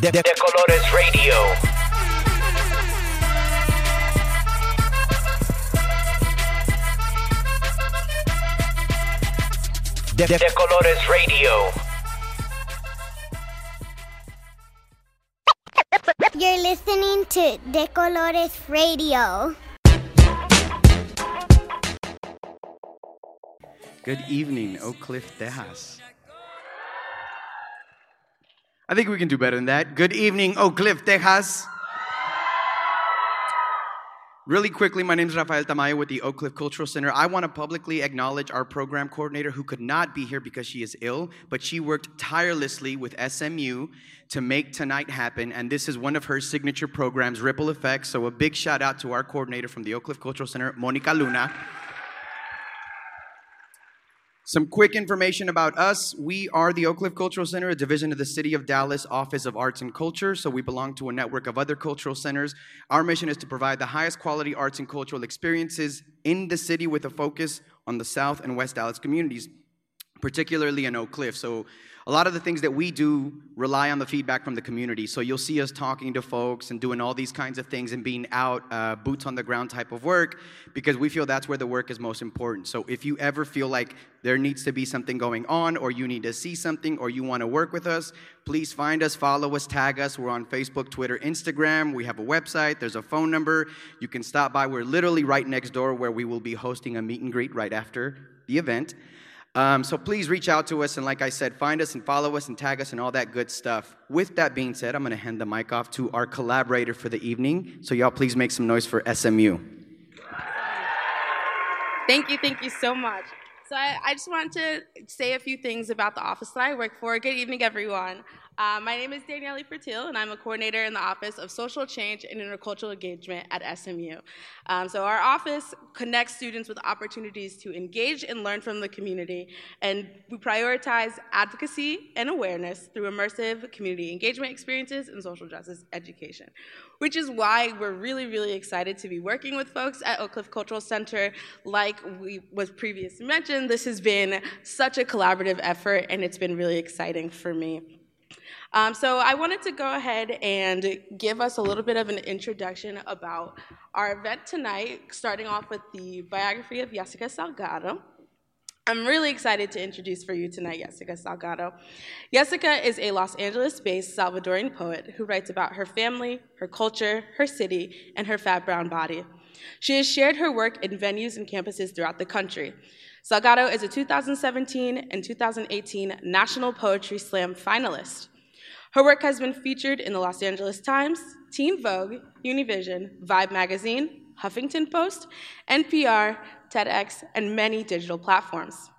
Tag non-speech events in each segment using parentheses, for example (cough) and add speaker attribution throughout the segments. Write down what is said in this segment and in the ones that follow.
Speaker 1: De, de Colores Radio. De, de, de Colores Radio.
Speaker 2: You're listening to De Colores Radio.
Speaker 3: Good evening, Oak Cliff, Texas. I think we can do better than that. Good evening, Oak Cliff, Texas. Really quickly, my name is Rafael Tamayo with the Oak Cliff Cultural Center. I want to publicly acknowledge our program coordinator who could not be here because she is ill, but she worked tirelessly with SMU to make tonight happen. And this is one of her signature programs, Ripple Effects. So a big shout out to our coordinator from the Oak Cliff Cultural Center, Monica Luna. Some quick information about us. We are the Oak Cliff Cultural Center, a division of the City of Dallas Office of Arts and Culture. So we belong to a network of other cultural centers. Our mission is to provide the highest quality arts and cultural experiences in the city with a focus on the South and West Dallas communities, particularly in Oak Cliff. So a lot of the things that we do rely on the feedback from the community. So you'll see us talking to folks and doing all these kinds of things and being out, uh, boots on the ground type of work, because we feel that's where the work is most important. So if you ever feel like there needs to be something going on, or you need to see something, or you want to work with us, please find us, follow us, tag us. We're on Facebook, Twitter, Instagram. We have a website, there's a phone number. You can stop by. We're literally right next door where we will be hosting a meet and greet right after the event. Um, so please reach out to us and, like I said, find us and follow us and tag us and all that good stuff. With that being said, I'm going to hand the mic off to our collaborator for the evening. So y'all, please make some noise for SMU.
Speaker 4: Thank you, thank you so much. So I, I just wanted to say a few things about the office that I work for. Good evening, everyone. Uh, my name is Danielle Fertil, and I'm a coordinator in the Office of Social Change and Intercultural Engagement at SMU. Um, so our office connects students with opportunities to engage and learn from the community, and we prioritize advocacy and awareness through immersive community engagement experiences and social justice education, which is why we're really, really excited to be working with folks at Oak Cliff Cultural Center. Like we was previously mentioned, this has been such a collaborative effort, and it's been really exciting for me. Um, so I wanted to go ahead and give us a little bit of an introduction about our event tonight, starting off with the biography of Jessica Salgado. I'm really excited to introduce for you tonight Jessica Salgado. Jessica is a Los Angeles based Salvadoran poet who writes about her family, her culture, her city, and her fat brown body. She has shared her work in venues and campuses throughout the country. Salgado is a 2017 and 2018 National Poetry Slam finalist. Her work has been featured in the Los Angeles Times, Teen Vogue, Univision, Vibe Magazine, Huffington Post, NPR, TEDx, and many digital platforms.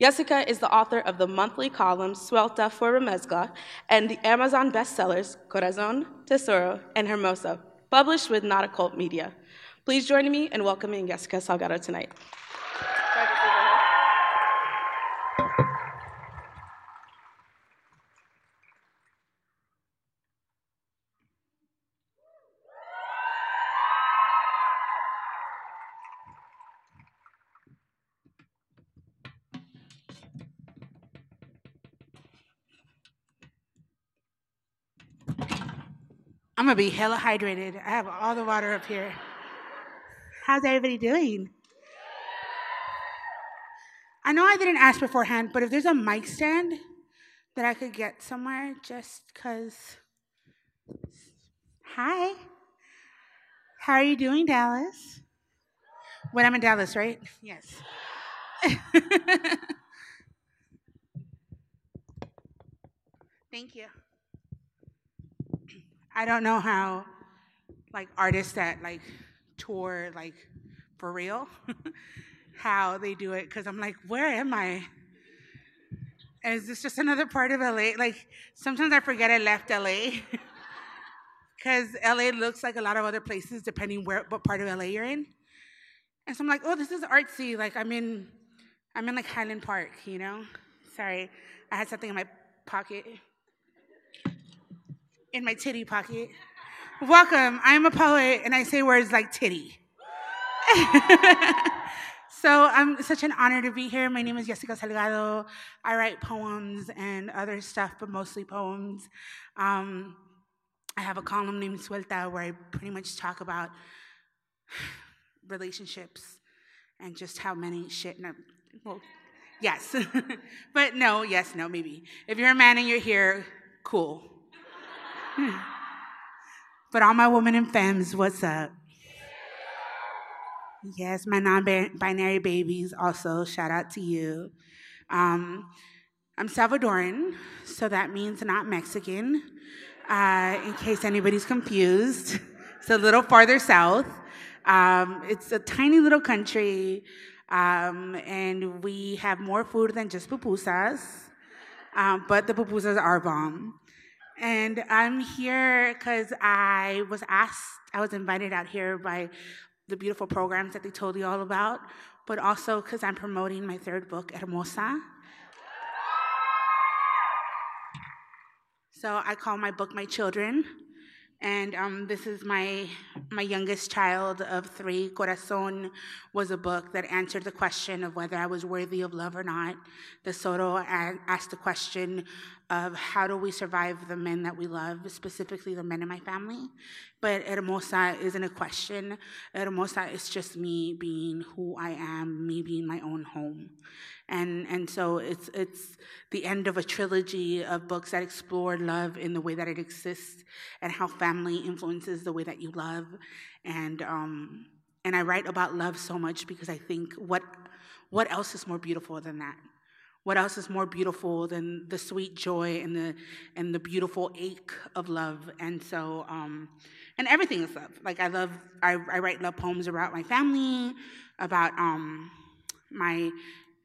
Speaker 4: Jessica is the author of the monthly column Suelta for Remezcla and the Amazon bestsellers Corazon, Tesoro, and Hermosa, published with Not a Cult Media. Please join me in welcoming Jessica Salgado tonight.
Speaker 5: I'm gonna be hella hydrated. I have all the water up here. How's everybody doing? I know I didn't ask beforehand, but if there's a mic stand that I could get somewhere, just because. Hi. How are you doing, Dallas? When I'm in Dallas, right? Yes. (laughs) Thank you. I don't know how like artists that like tour like for real (laughs) how they do it because I'm like, where am I? Is this just another part of LA? Like sometimes I forget I left LA (laughs) because LA looks like a lot of other places depending where what part of LA you're in. And so I'm like, oh, this is artsy. Like I'm in, I'm in like Highland Park, you know. Sorry, I had something in my pocket in my titty pocket. Welcome. I'm a poet and I say words like titty. (laughs) so I'm such an honor to be here. My name is Jessica Salgado. I write poems and other stuff, but mostly poems. Um, I have a column named Suelta where I pretty much talk about (sighs) relationships and just how many shit. No, well, yes, (laughs) but no, yes, no, maybe. If you're a man and you're here, cool. But all my women and femmes, what's up? Yes, my non-binary babies. Also, shout out to you. Um, I'm Salvadoran, so that means not Mexican. Uh, in case anybody's confused, it's a little farther south. Um, it's a tiny little country, um, and we have more food than just pupusas, um, but the pupusas are bomb. And I'm here because I was asked, I was invited out here by the beautiful programs that they told you all about, but also because I'm promoting my third book, Hermosa. So I call my book My Children. And um, this is my, my youngest child of three. Corazon was a book that answered the question of whether I was worthy of love or not. Tesoro asked the question of how do we survive the men that we love, specifically the men in my family. But Hermosa isn't a question. Hermosa is just me being who I am, me being my own home. And, and so it's, it's the end of a trilogy of books that explore love in the way that it exists and how family influences the way that you love. And, um, and I write about love so much because I think what, what else is more beautiful than that? What else is more beautiful than the sweet joy and the, and the beautiful ache of love? And so, um, and everything is love. Like I love, I, I write love poems about my family, about um, my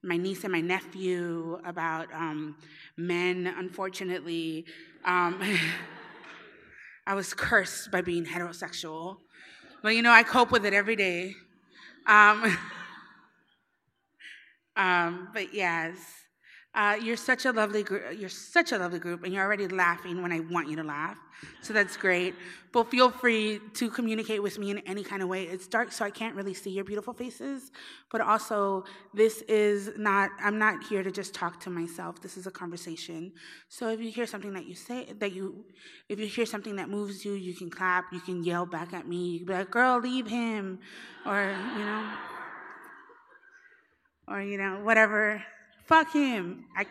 Speaker 5: my niece and my nephew, about um, men, unfortunately. Um, (laughs) I was cursed by being heterosexual. But you know, I cope with it every day. Um, (laughs) um, but yes, uh, you're such a lovely group. You're such a lovely group, and you're already laughing when I want you to laugh. So that's great. But feel free to communicate with me in any kind of way. It's dark, so I can't really see your beautiful faces. But also, this is not. I'm not here to just talk to myself. This is a conversation. So if you hear something that you say that you, if you hear something that moves you, you can clap. You can yell back at me. You can be like, "Girl, leave him," or you know, or you know, whatever Fuck him. I,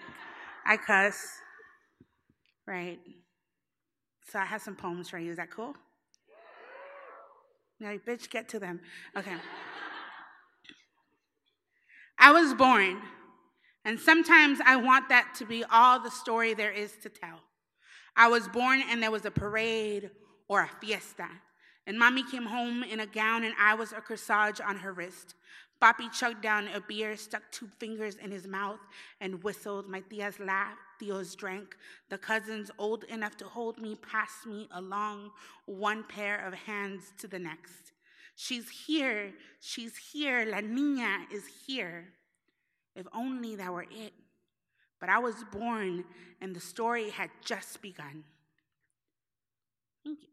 Speaker 5: I cuss. Right. So I have some poems for you. Is that cool? Yeah, bitch, get to them. Okay. I was born, and sometimes I want that to be all the story there is to tell. I was born, and there was a parade or a fiesta. And mommy came home in a gown, and I was a corsage on her wrist. Papi chugged down a beer, stuck two fingers in his mouth, and whistled. My tias laughed. Tios drank. The cousins, old enough to hold me, passed me along one pair of hands to the next. She's here. She's here. La niña is here. If only that were it. But I was born, and the story had just begun. Thank you.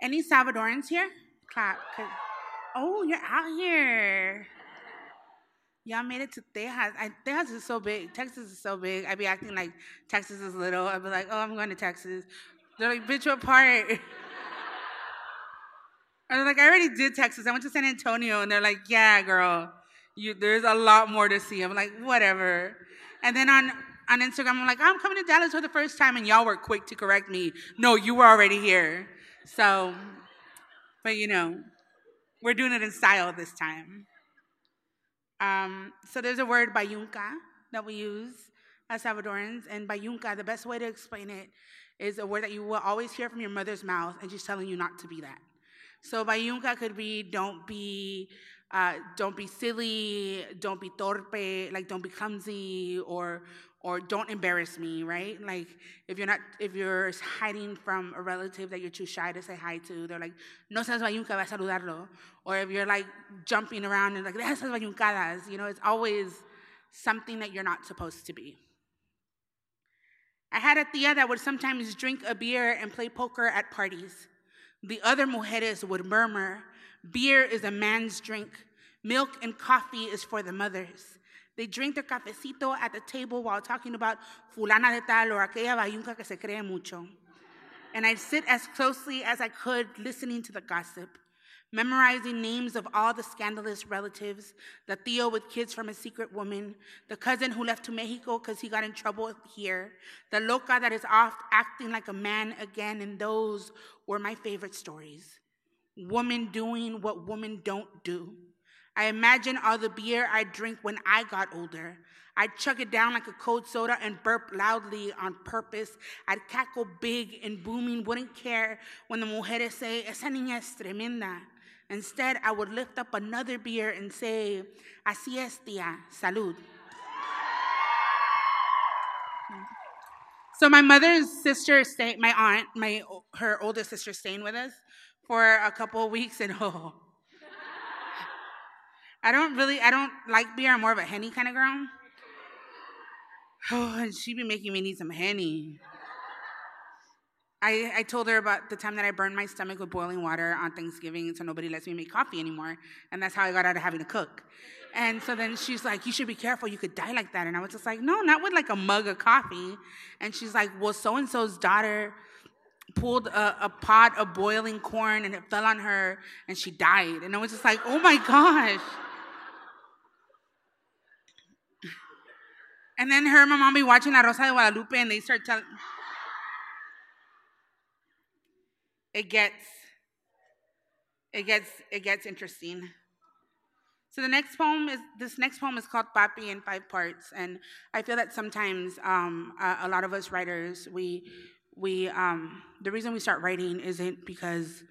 Speaker 5: Any Salvadorans here? Clap. Oh, you're out here. Y'all made it to Tejas. I, Tejas is so big. Texas is so big. I'd be acting like Texas is little. I'd be like, oh, I'm going to Texas. They're like, bitch, what part? (laughs) And they're like, I already did Texas. I went to San Antonio. And they're like, yeah, girl, you, there's a lot more to see. I'm like, whatever. And then on, on Instagram, I'm like, I'm coming to Dallas for the first time. And y'all were quick to correct me. No, you were already here. So but you know, we're doing it in style this time. Um, so there's a word bayunca that we use as Salvadorans, and bayunca, the best way to explain it is a word that you will always hear from your mother's mouth, and she's telling you not to be that. So bayunca could be don't be uh, don't be silly, don't be torpe, like don't be clumsy, or or don't embarrass me, right? Like if you're not if you're hiding from a relative that you're too shy to say hi to, they're like, no seas bayunca, va a saludarlo. Or if you're like jumping around and like, esas bayuncadas, you know, it's always something that you're not supposed to be. I had a tia that would sometimes drink a beer and play poker at parties. The other mujeres would murmur, beer is a man's drink, milk and coffee is for the mothers. They drink their cafecito at the table while talking about fulana de tal or aquella bayunca que se cree mucho. And I'd sit as closely as I could listening to the gossip, memorizing names of all the scandalous relatives, the tío with kids from a secret woman, the cousin who left to Mexico because he got in trouble here, the loca that is off acting like a man again, and those were my favorite stories. Women doing what women don't do. I imagine all the beer I'd drink when I got older. I'd chug it down like a cold soda and burp loudly on purpose. I'd cackle big and booming, wouldn't care when the mujeres say, Esa niña es tremenda. Instead, I would lift up another beer and say, Así es, tía, salud. So my mother's sister stayed, my aunt, my her oldest sister, staying with us for a couple of weeks, and (laughs) oh, I don't really, I don't like beer. I'm more of a henny kind of girl. Oh, (sighs) and she be making me need some henny. I, I told her about the time that I burned my stomach with boiling water on Thanksgiving, so nobody lets me make coffee anymore, and that's how I got out of having to cook. And so then she's like, "You should be careful. You could die like that." And I was just like, "No, not with like a mug of coffee." And she's like, "Well, so and so's daughter." pulled a, a, pot of boiling corn and it fell on her and she died. And I was just like, oh my gosh. And then her and my mom be watching La Rosa de Guadalupe and they start telling it gets it gets it gets interesting. So the next poem is this next poem is called Papi in five parts, and I feel that sometimes um, a, a, lot of us writers we we um, the reason we start writing isn't because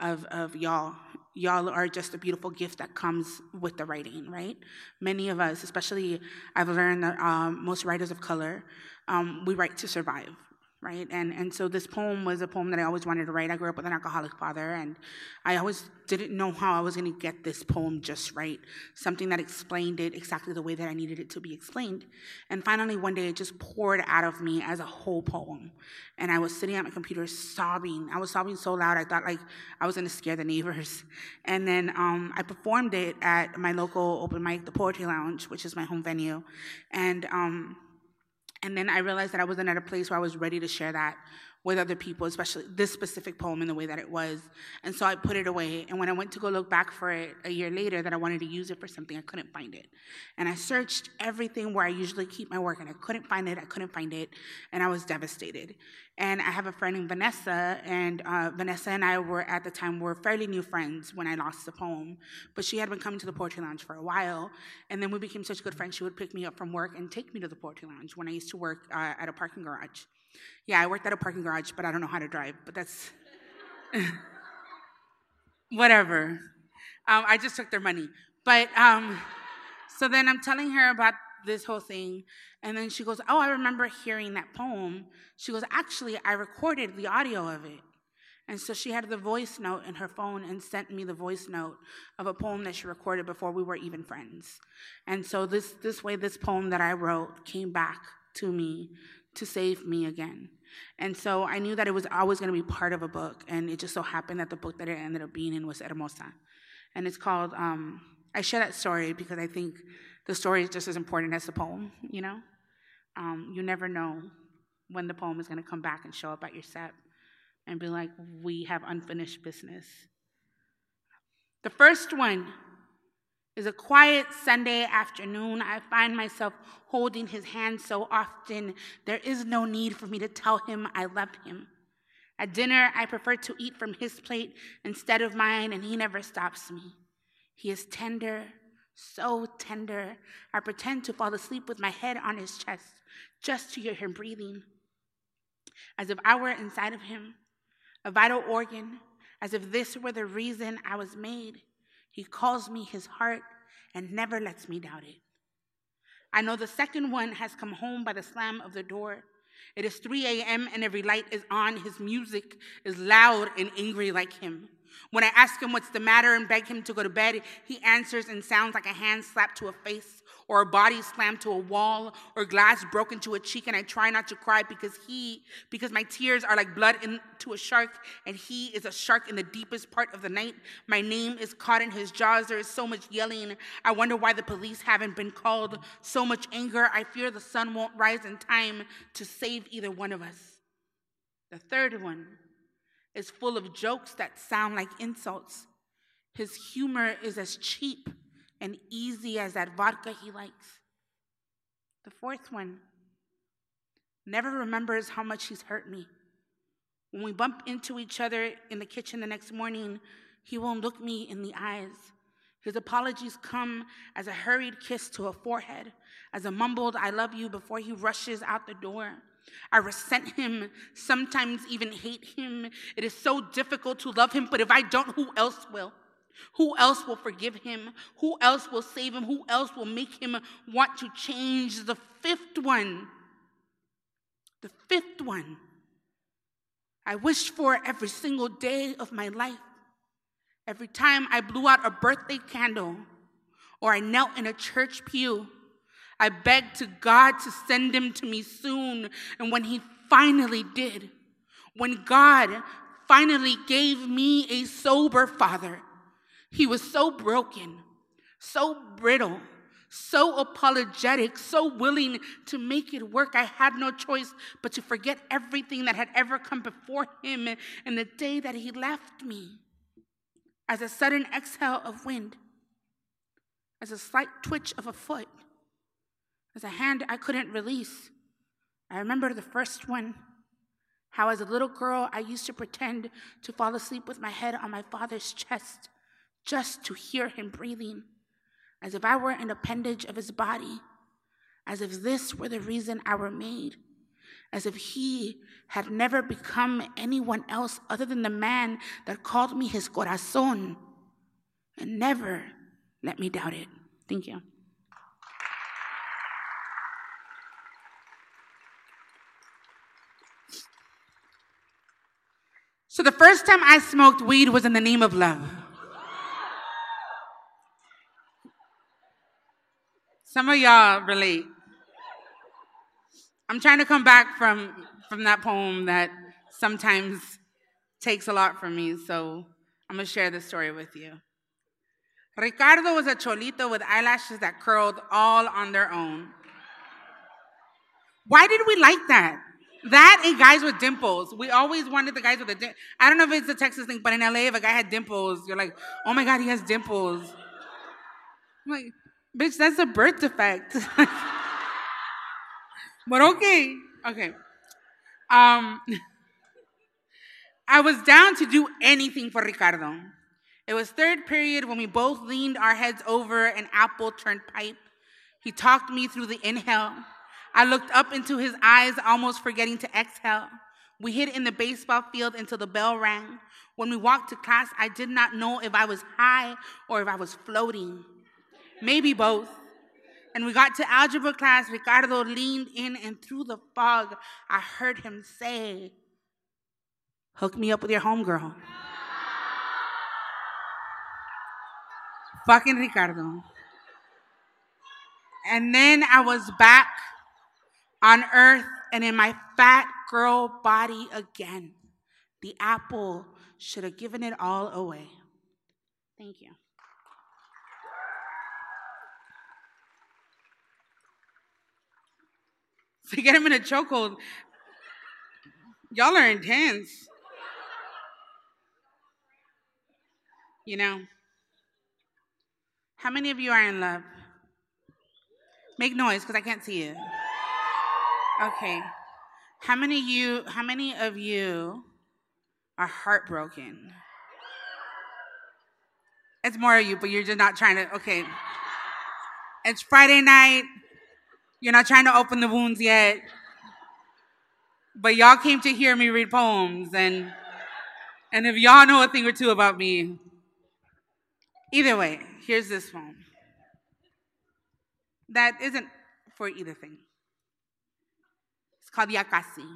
Speaker 5: of of y'all. Y'all are just a beautiful gift that comes with the writing, right? Many of us, especially I've learned that um, most writers of color, um, we write to survive, right? And and so this poem was a poem that I always wanted to write. I grew up with an alcoholic father, and I always didn't know how I was going to get this poem just right, something that explained it exactly the way that I needed it to be explained. And finally, one day, it just poured out of me as a whole poem, and I was sitting at my computer sobbing. I was sobbing so loud I thought like I was going to scare the neighbors. (laughs) And then um, I performed it at my local open mic, the Poetry Lounge, which is my home venue, and. Um, and then I realized that I wasn't at a place where I was ready to share that with other people, especially this specific poem in the way that it was. And so I put it away. And when I went to go look back for it a year later, that I wanted to use it for something, I couldn't find it. And I searched everything where I usually keep my work, and I couldn't find it. I couldn't find it. And I was devastated. And I have a friend named Vanessa, and uh, Vanessa and I were at the time were fairly new friends when I lost the poem. But she had been coming to the Poetry Lounge for a while, and then we became such good friends. She would pick me up from work and take me to the Poetry Lounge when I used to work uh, at a parking garage. Yeah, I worked at a parking garage, but I don't know how to drive, but that's (laughs) whatever. Um, I just took their money. But um, so then I'm telling her about this whole thing, and then she goes, Oh, I remember hearing that poem. She goes, Actually, I recorded the audio of it. And so she had the voice note in her phone and sent me the voice note of a poem that she recorded before we were even friends. And so this this way this poem that I wrote came back to me to save me again. And so I knew that it was always going to be part of a book, and it just so happened that the book that it ended up being in was Hermosa. And it's called, um, I share that story because I think the story is just as important as the poem, you know? Um, you never know when the poem is going to come back and show up at your set and be like, we have unfinished business. The first one is a quiet Sunday afternoon. I find myself holding his hand so often, there is no need for me to tell him I love him. At dinner, I prefer to eat from his plate instead of mine, and he never stops me. He is tender, so tender. I pretend to fall asleep with my head on his chest just to hear him breathing, as if I were inside of him, a vital organ, as if this were the reason I was made. He calls me his heart and never lets me doubt it. I know the second one has come home by the slam of the door. It is 3 a.m. and every light is on. His music is loud and angry like him. When I ask him what's the matter and beg him to go to bed, he answers and sounds like a hand slapped to a face or a body slammed to a wall or glass broken to a cheek and I try not to cry because he because my tears are like blood into a shark and he is a shark in the deepest part of the night. My name is caught in his jaws. There is so much yelling. I wonder why the police haven't been called. So much anger. I fear the sun won't rise in time to save either one of us. The third one is full of jokes that sound like insults. His humor is as cheap and easy as that vodka he likes. The fourth one never remembers how much he's hurt me. When we bump into each other in the kitchen the next morning, he won't look me in the eyes. His apologies come as a hurried kiss to a forehead, as a mumbled I love you before he rushes out the door. I resent him, sometimes even hate him. It is so difficult to love him, but if I don't, who else will? Who else will forgive him? Who else will save him? Who else will make him want to change? The fifth one. The fifth one. I wished for every single day of my life. Every time I blew out a birthday candle or I knelt in a church pew, I begged to God to send him to me soon. And when he finally did, when God finally gave me a sober father, he was so broken, so brittle, so apologetic, so willing to make it work. I had no choice but to forget everything that had ever come before him and the day that he left me. As a sudden exhale of wind, as a slight twitch of a foot, as a hand I couldn't release. I remember the first one how, as a little girl, I used to pretend to fall asleep with my head on my father's chest just to hear him breathing, as if I were an appendage of his body, as if this were the reason I were made, as if he had never become anyone else other than the man that called me his corazon and never let me doubt it. Thank you. So the first time I smoked weed was in the name of love. Some of y'all relate. I'm trying to come back from from that poem that sometimes takes a lot from me, so I'm gonna share this story with you. Ricardo was a cholito with eyelashes that curled all on their own. Why did we like that? That and guys with dimples. We always wanted the guys with the I don't know if it's a Texas thing, but in LA, if a guy had dimples, you're like, oh my God, he has dimples. I'm like, Bitch, that's a birth defect. (laughs) but okay. Okay. Um I was down to do anything for Ricardo. It was third period when we both leaned our heads over an apple turned pipe. He talked me through the inhale. I looked up into his eyes, almost forgetting to exhale. We hid in the baseball field until the bell rang. When we walked to class, I did not know if I was high or if I was floating maybe both. And we got to algebra class. Ricardo leaned in, and through the fog, I heard him say, Hook me up with your homegirl. Fucking Ricardo. And then I was back on earth and in my fat girl body again. The apple should have given it all away. Thank you. (laughs) to get him in a chokehold. Y'all are intense. You know? How many of you are in love? Make noise because I can't see you. Okay. How many you how many of you are heartbroken? It's more of you, but you're just not trying to okay. It's Friday night. You're not trying to open the wounds yet. But y'all came to hear me read poems, and and if y'all know a thing or two about me, either way, here's this poem. That isn't for either thing. It's called Yakasi.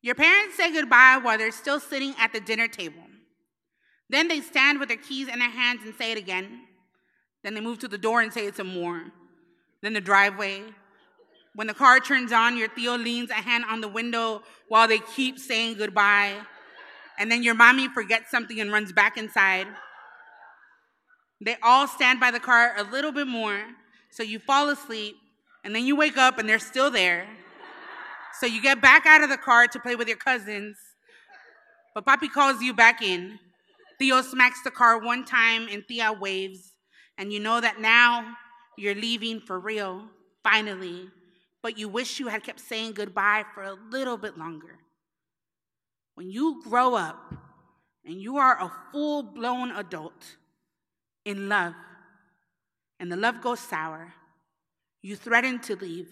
Speaker 5: Your parents say goodbye while they're still sitting at the dinner table. Then they stand with their keys in their hands and say it again. Then they move to the door and say it a more. Then the driveway. When the car turns on, your tío leans a hand on the window while they keep saying goodbye. And then your mommy forgets something and runs back inside. They all stand by the car a little bit more, so you fall asleep, and then you wake up and they're still there. So you get back out of the car to play with your cousins, but Papi calls you back in. Tío smacks the car one time and tía waves, and you know that now you're leaving for real, finally, but you wish you had kept saying goodbye for a little bit longer. When you grow up and you are a full blown adult in love, and the love goes sour, you threaten to leave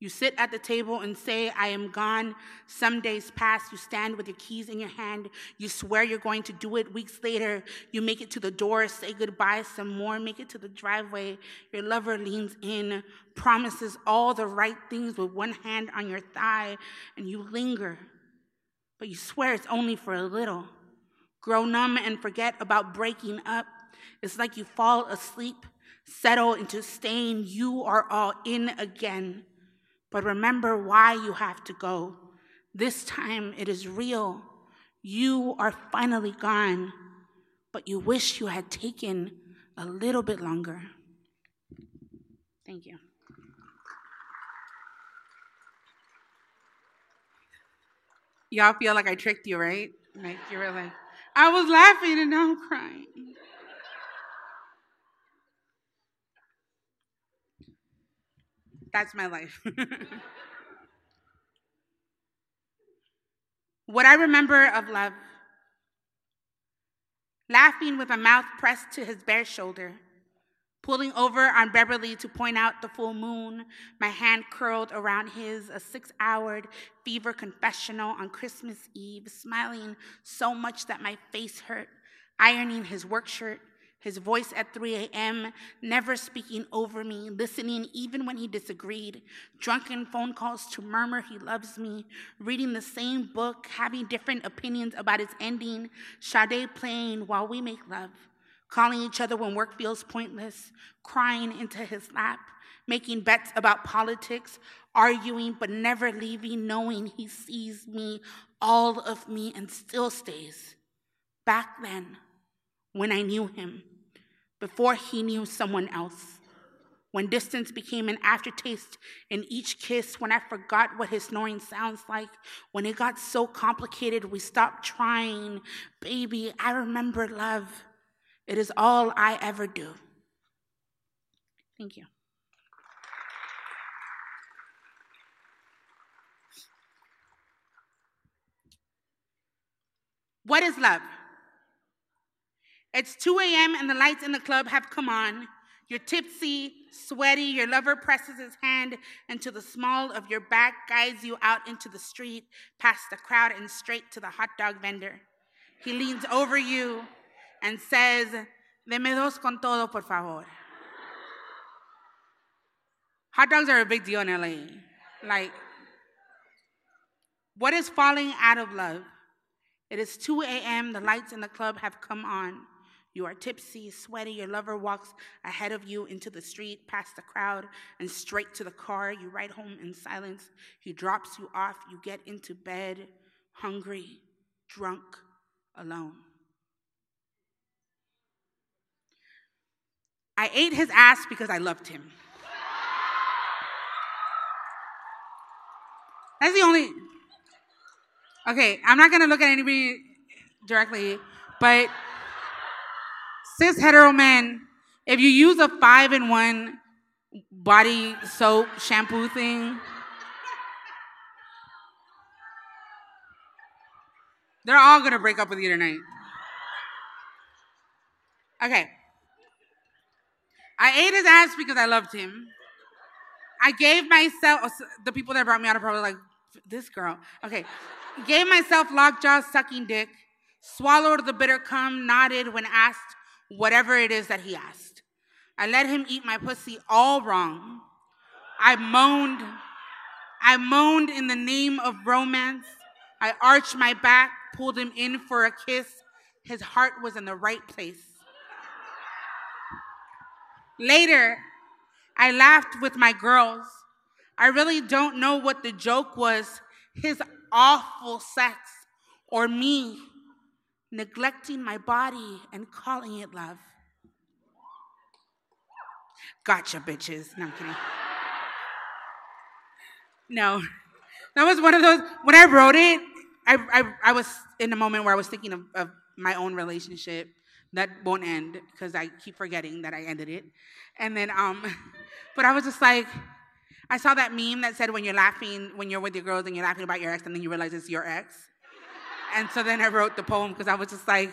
Speaker 5: you sit at the table and say, I am gone. Some days pass. You stand with your keys in your hand. You swear you're going to do it. Weeks later, you make it to the door, say goodbye some more, make it to the driveway. Your lover leans in, promises all the right things with one hand on your thigh, and you linger. But you swear it's only for a little. Grow numb and forget about breaking up. It's like you fall asleep, settle into staying. You are all in again. But remember why you have to go. This time it is real. You are finally gone, but you wish you had taken a little bit longer. Thank you. Y'all feel like I tricked you, right? Like you were like, I was laughing and now I'm crying. That's my life. (laughs) what I remember of love laughing with a mouth pressed to his bare shoulder, pulling over on Beverly to point out the full moon, my hand curled around his, a six hour fever confessional on Christmas Eve, smiling so much that my face hurt, ironing his work shirt, his voice at 3 a.m., never speaking over me, listening even when he disagreed, drunken phone calls to murmur he loves me, reading the same book, having different opinions about its ending, Sade playing while we make love, calling each other when work feels pointless, crying into his lap, making bets about politics, arguing but never leaving, knowing he sees me, all of me, and still stays. Back then, when I knew him, before he knew someone else. When distance became an aftertaste in each kiss, when I forgot what his snoring sounds like, when it got so complicated we stopped trying. Baby, I remember love. It is all I ever do. Thank you. What is love? It's 2 a.m. and the lights in the club have come on. You're tipsy, sweaty. Your lover presses his hand into the small of your back, guides you out into the street, past the crowd, and straight to the hot dog vendor. He leans over you and says, Deme dos con todo, por favor. Hot dogs are a big deal in LA. Like, what is falling out of love? It is 2 a.m., the lights in the club have come on. You are tipsy, sweaty. Your lover walks ahead of you into the street, past the crowd, and straight to the car. You ride home in silence. He drops you off. You get into bed, hungry, drunk, alone. I ate his ass because I loved him. That's the only. Okay, I'm not gonna look at anybody directly, but cis hetero men, if you use a five in one body soap shampoo thing, they're all gonna break up with you tonight. Okay. I ate his ass because I loved him. I gave myself, oh, the people that brought me out are probably like, this girl. Okay. Gave myself lockjaw sucking dick, swallowed the bitter cum, nodded when asked whatever it is that he asked. I let him eat my pussy all wrong. I moaned. I moaned in the name of romance. I arched my back, pulled him in for a kiss. His heart was in the right place. Later, I laughed with my girls. I really don't know what the joke was his awful sex or me neglecting my body and calling it love. Gotcha, bitches. No, I'm kidding. No, that was one of those. When I wrote it, I, I, I was in a moment where I was thinking of, of my own relationship that won't end because I keep forgetting that I ended it. And then, um, (laughs) but I was just like, I saw that meme that said when you're laughing, when you're with your girls and you're laughing about your ex, and then you realize it's your ex. And so then I wrote the poem because I was just like,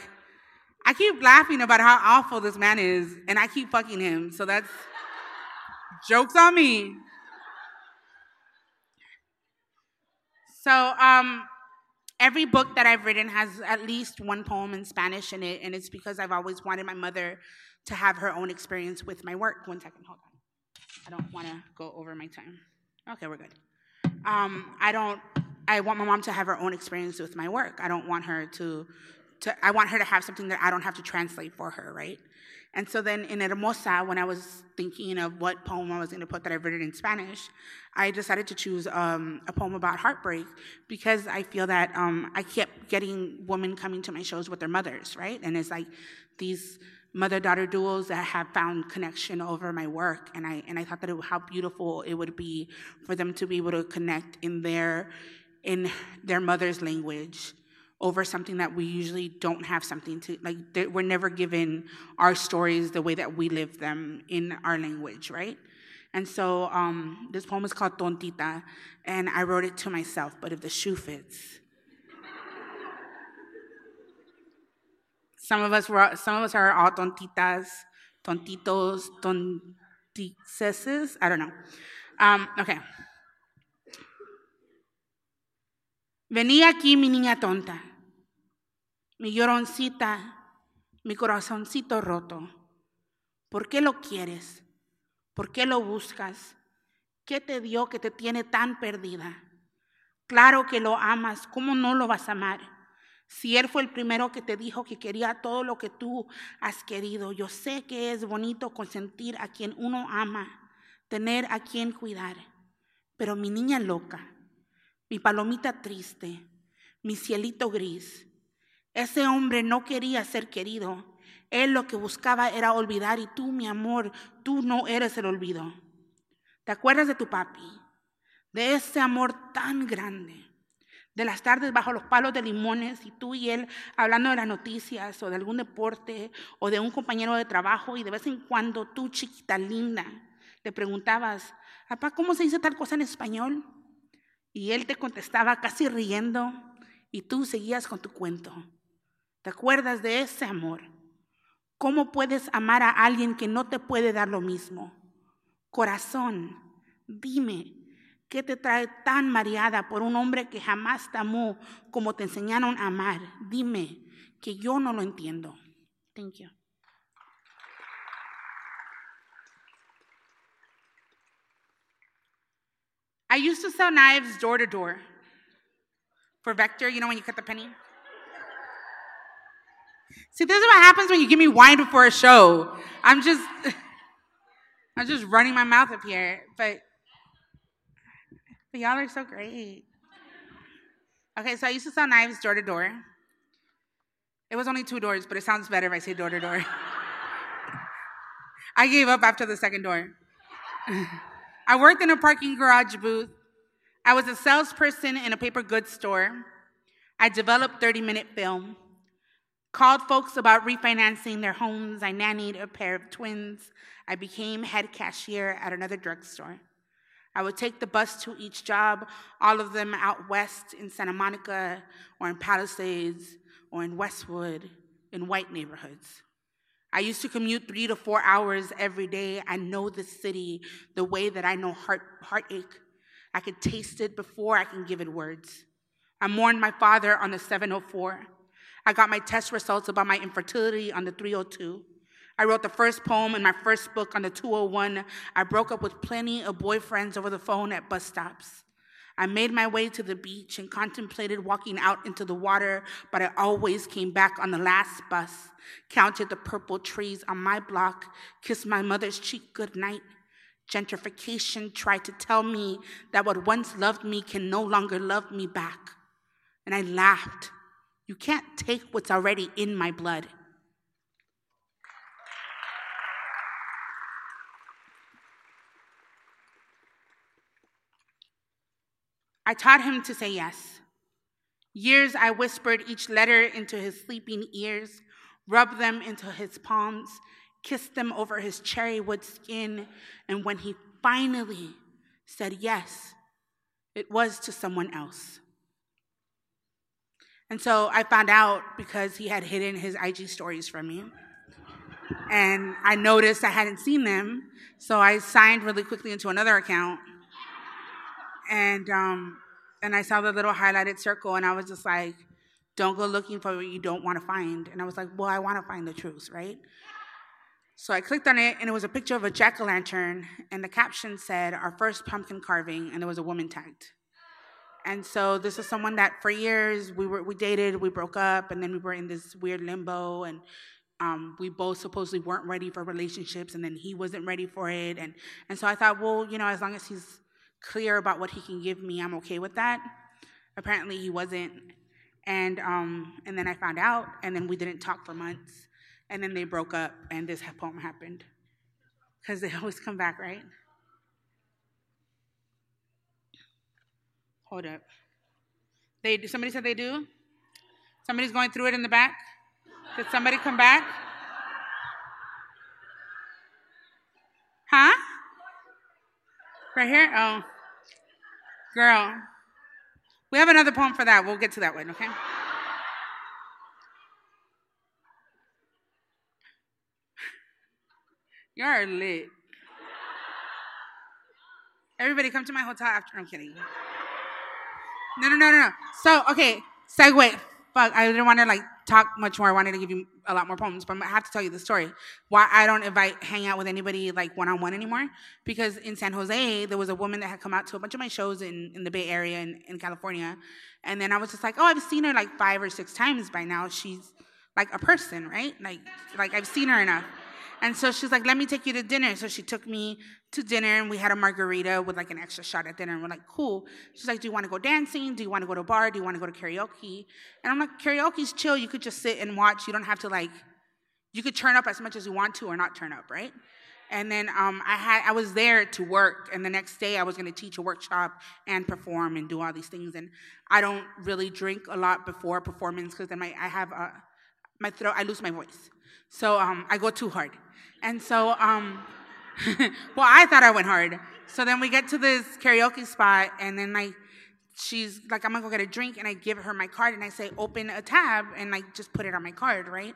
Speaker 5: I keep laughing about how awful this man is, and I keep fucking him. So that's jokes on me. So, um, every book that I've written has at least one poem in Spanish in it, and it's because I've always wanted my mother to have her own experience with my work. One second, hold on. I don't want to go over my time. Okay, we're good. Um, I don't. I want my mom to have her own experience with my work. I don't want her to. To, I want her to have something that I don't have to translate for her, right? And so then in Hermosa, when I was thinking of what poem I was going to put that I've written in Spanish, I decided to choose um, a poem about heartbreak because I feel that um, I kept getting women coming to my shows with their mothers, right? And it's like these mother daughter duos that have found connection over my work and I and I thought that it, how beautiful it would be for them to be able to connect in their in their mother's language over something that we usually don't have something to like we're never given our stories the way that we live them in our language right? And so um, this poem is called tontita and i wrote it to myself but if the shoe fits. Some of us were some of us are all tontitas tontitos tonticeses? I don't know. Um, okay Venía aquí mi niña tonta, mi lloroncita, mi corazoncito roto. ¿Por qué lo quieres? ¿Por qué lo buscas? ¿Qué te dio que te tiene tan perdida? Claro que lo amas, ¿cómo no lo vas a amar? Si Él fue el primero que te dijo que quería todo lo que tú has querido, yo sé que es bonito consentir a quien uno ama, tener a quien cuidar. Pero mi niña loca, mi palomita triste, mi cielito gris. Ese hombre no quería ser querido. Él lo que buscaba era olvidar y tú, mi amor, tú no eres el olvido. ¿Te acuerdas de tu papi? De ese amor tan grande. De las tardes bajo los palos de limones y tú y él hablando de las noticias o de algún deporte o de un compañero de trabajo y de vez en cuando tú, chiquita linda, le preguntabas, papá, ¿cómo se dice tal cosa en español? Y él te contestaba casi riendo y tú seguías con tu cuento. ¿Te acuerdas de ese amor? ¿Cómo puedes amar a alguien que no te puede dar lo mismo? Corazón, dime, ¿qué te trae tan mareada por un hombre que jamás te amó como te enseñaron a amar? Dime, que yo no lo entiendo. Thank you. I used to sell knives door to door for Vector, you know, when you cut the penny. See, this is what happens when you give me wine before a show. I'm just, (laughs) I'm just running my mouth up here, but, but y'all are so great. Okay, so I used to sell knives door to door. It was only two doors, but it sounds better if I say door to door. (laughs) I gave up after the second door. (laughs) I worked in a parking garage booth. I was a salesperson in a paper goods store. I developed 30 minute film, called folks about refinancing their homes. I nannied a pair of twins. I became head cashier at another drugstore. I would take the bus to each job, all of them out west in Santa Monica or in Palisades or in Westwood in white neighborhoods. I used to commute three to four hours every day. I know the city the way that I know heart, heartache. I could taste it before I can give it words. I mourned my father on the 704. I got my test results about my infertility on the 302. I wrote the first poem in my first book on the 201. I broke up with plenty of boyfriends over the phone at bus stops. I made my way to the beach and contemplated walking out into the water, but I always came back on the last bus, counted the purple trees on my block, kissed my mother's cheek goodnight. Gentrification tried to tell me that what once loved me can no longer love me back. And I laughed. You can't take what's already in my blood. I taught him to say yes. Years I whispered each letter into his sleeping ears, rubbed them into his palms, kissed them over his cherry wood skin, and when he finally said yes, it was to someone else. And so I found out because he had hidden his IG stories from me. And I noticed I hadn't seen them, so I signed really quickly into another account and um, and I saw the little highlighted circle, and I was just like, "Don't go looking for what you don't want to find." And I was like, "Well, I want to find the truth, right?" So I clicked on it, and it was a picture of a jack o' lantern, and the caption said, "Our first pumpkin carving," and there was a woman tagged. And so this is someone that for years we were we dated, we broke up, and then we were in this weird limbo, and um, we both supposedly weren't ready for relationships, and then he wasn't ready for it, and and so I thought, well, you know, as long as he's clear about what he can give me, I'm okay with that. Apparently, he wasn't. And, um, and then I found out, and then we didn't talk for months. And then they broke up, and this poem happened. Because they (laughs) always come back, right? Hold up. They, somebody said they do? Somebody's going through it in the back? Did somebody come back? Huh? Right here? Oh. Girl. We have another poem for that. We'll get to that one, okay? (laughs) You're lit. Everybody come to my hotel after. I'm kidding. No, no, no, no, no. So, okay, segue fuck, I didn't want to like talk much more. I wanted to give you a lot more poems, but I have to tell you the story. Why I don't invite, hang out with anybody like one on one anymore. Because in San Jose, there was a woman that had come out to a bunch of my shows in, in the Bay Area in, in California. And then I was just like, oh, I've seen her like five or six times by now. She's like a person, right? Like, like I've seen her enough. And so she's like, let me take you to dinner. So she took me to dinner and we had a margarita with like an extra shot at dinner. And we're like, cool. She's like, do you want to go dancing? Do you want to go to a bar? Do you want to go to karaoke? And I'm like, karaoke's chill. You could just sit and watch. You don't have to like, you could turn up as much as you want to or not turn up, right? And then um, I had I was there to work, and the next day I was going to teach a workshop and perform and do all these things. And I don't really drink a lot before performance because then my I have a, my throat I lose my voice, so um, I go too hard. And so um, (laughs) well, I thought I went hard. So then we get to this karaoke spot, and then like she's like, I'm gonna go get a drink, and I give her my card, and I say, open a tab, and like just put it on my card, right?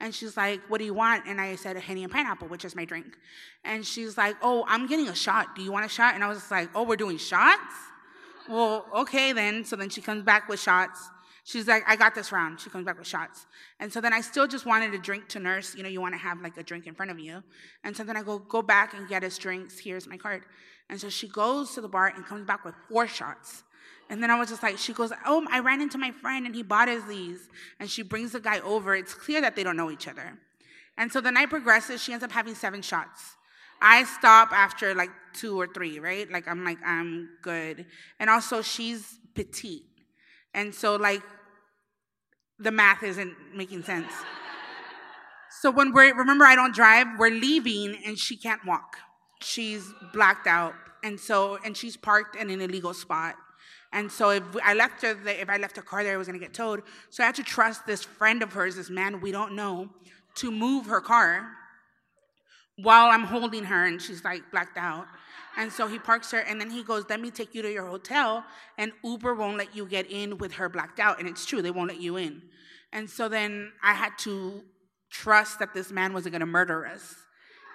Speaker 5: And she's like, What do you want? And I said, a henny and pineapple, which is my drink. And she's like, Oh, I'm getting a shot. Do you want a shot? And I was like, Oh, we're doing shots? Well, okay then. So then she comes back with shots. She's like, I got this round. She comes back with shots. And so then I still just wanted a drink to nurse. You know, you want to have like a drink in front of you. And so then I go, go back and get us drinks. Here's my card. And so she goes to the bar and comes back with four shots. And then I was just like, she goes, Oh, I ran into my friend and he bought us these. And she brings the guy over. It's clear that they don't know each other. And so the night progresses. She ends up having seven shots. I stop after like two or three, right? Like, I'm like, I'm good. And also, she's petite. And so, like, the math isn't making sense. So when we're, remember, I don't drive, we're leaving and she can't walk. She's blacked out. And so, and she's parked in an illegal spot. And so if I left her, if I left her car there, it was gonna get towed. So I had to trust this friend of hers, this man we don't know, to move her car while I'm holding her and she's like blacked out. And so he parks her and then he goes, Let me take you to your hotel. And Uber won't let you get in with her blacked out. And it's true, they won't let you in. And so then I had to trust that this man wasn't gonna murder us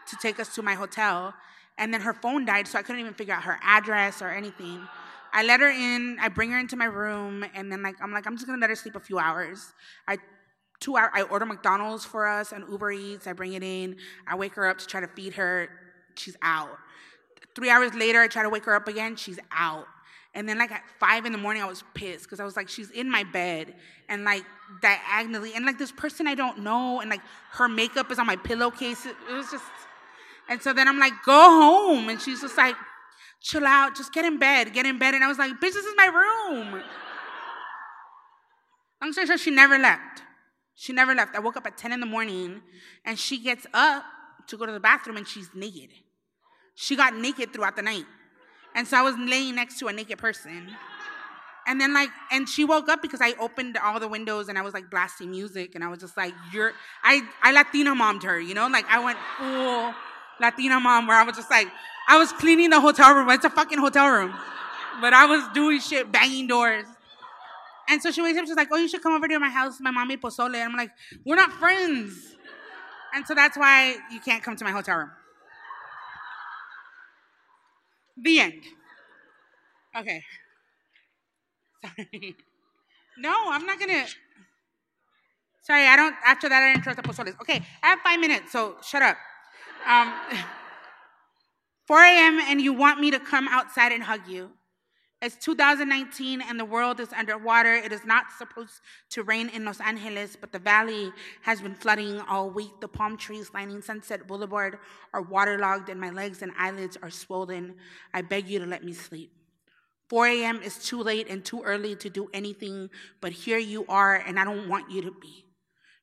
Speaker 5: to take us to my hotel. And then her phone died, so I couldn't even figure out her address or anything. I let her in, I bring her into my room, and then like I'm like, I'm just gonna let her sleep a few hours. I two hour I order McDonald's for us and Uber Eats, I bring it in, I wake her up to try to feed her, she's out. Three hours later, I try to wake her up again, she's out. And then like at five in the morning, I was pissed because I was like, she's in my bed and like diagonally, and like this person I don't know, and like her makeup is on my pillowcase. It, was just, and so then I'm like, go home, and she's just like, chill out, just get in bed, get in bed, and I was like, bitch, this is my room. Long story short, she never left. She never left. I woke up at 10 in the morning, and she gets up to go to the bathroom, and she's naked. She got naked throughout the night. And so I was laying next to a naked person. And then like, and she woke up because I opened all the windows and I was like blasting music and I was just like, you're, I, I Latina mommed her, you know? Like I went full Latina mom where I was just like, I was cleaning the hotel room. It's a fucking hotel room. But I was doing shit, banging doors. And so she wakes up, she's like, oh, you should come over to my house. My mom made pozole. And I'm like, we're not friends. And so that's why you can't come to my hotel room. The end. Okay. Sorry. (laughs) No, I'm not gonna. Sorry, I don't. After that, I didn't trust the pozoles. Okay, I have five minutes, so shut up. Um, (laughs) 4 a.m. and you want me to come outside and hug you. It's 2019 and the world is underwater. It is not supposed to rain in Los Angeles, but the valley has been flooding all week. The palm trees lining Sunset Boulevard are waterlogged and my legs and eyelids are swollen. I beg you to let me sleep. 4 a.m. is too late and too early to do anything, but here you are, and I don't want you to be.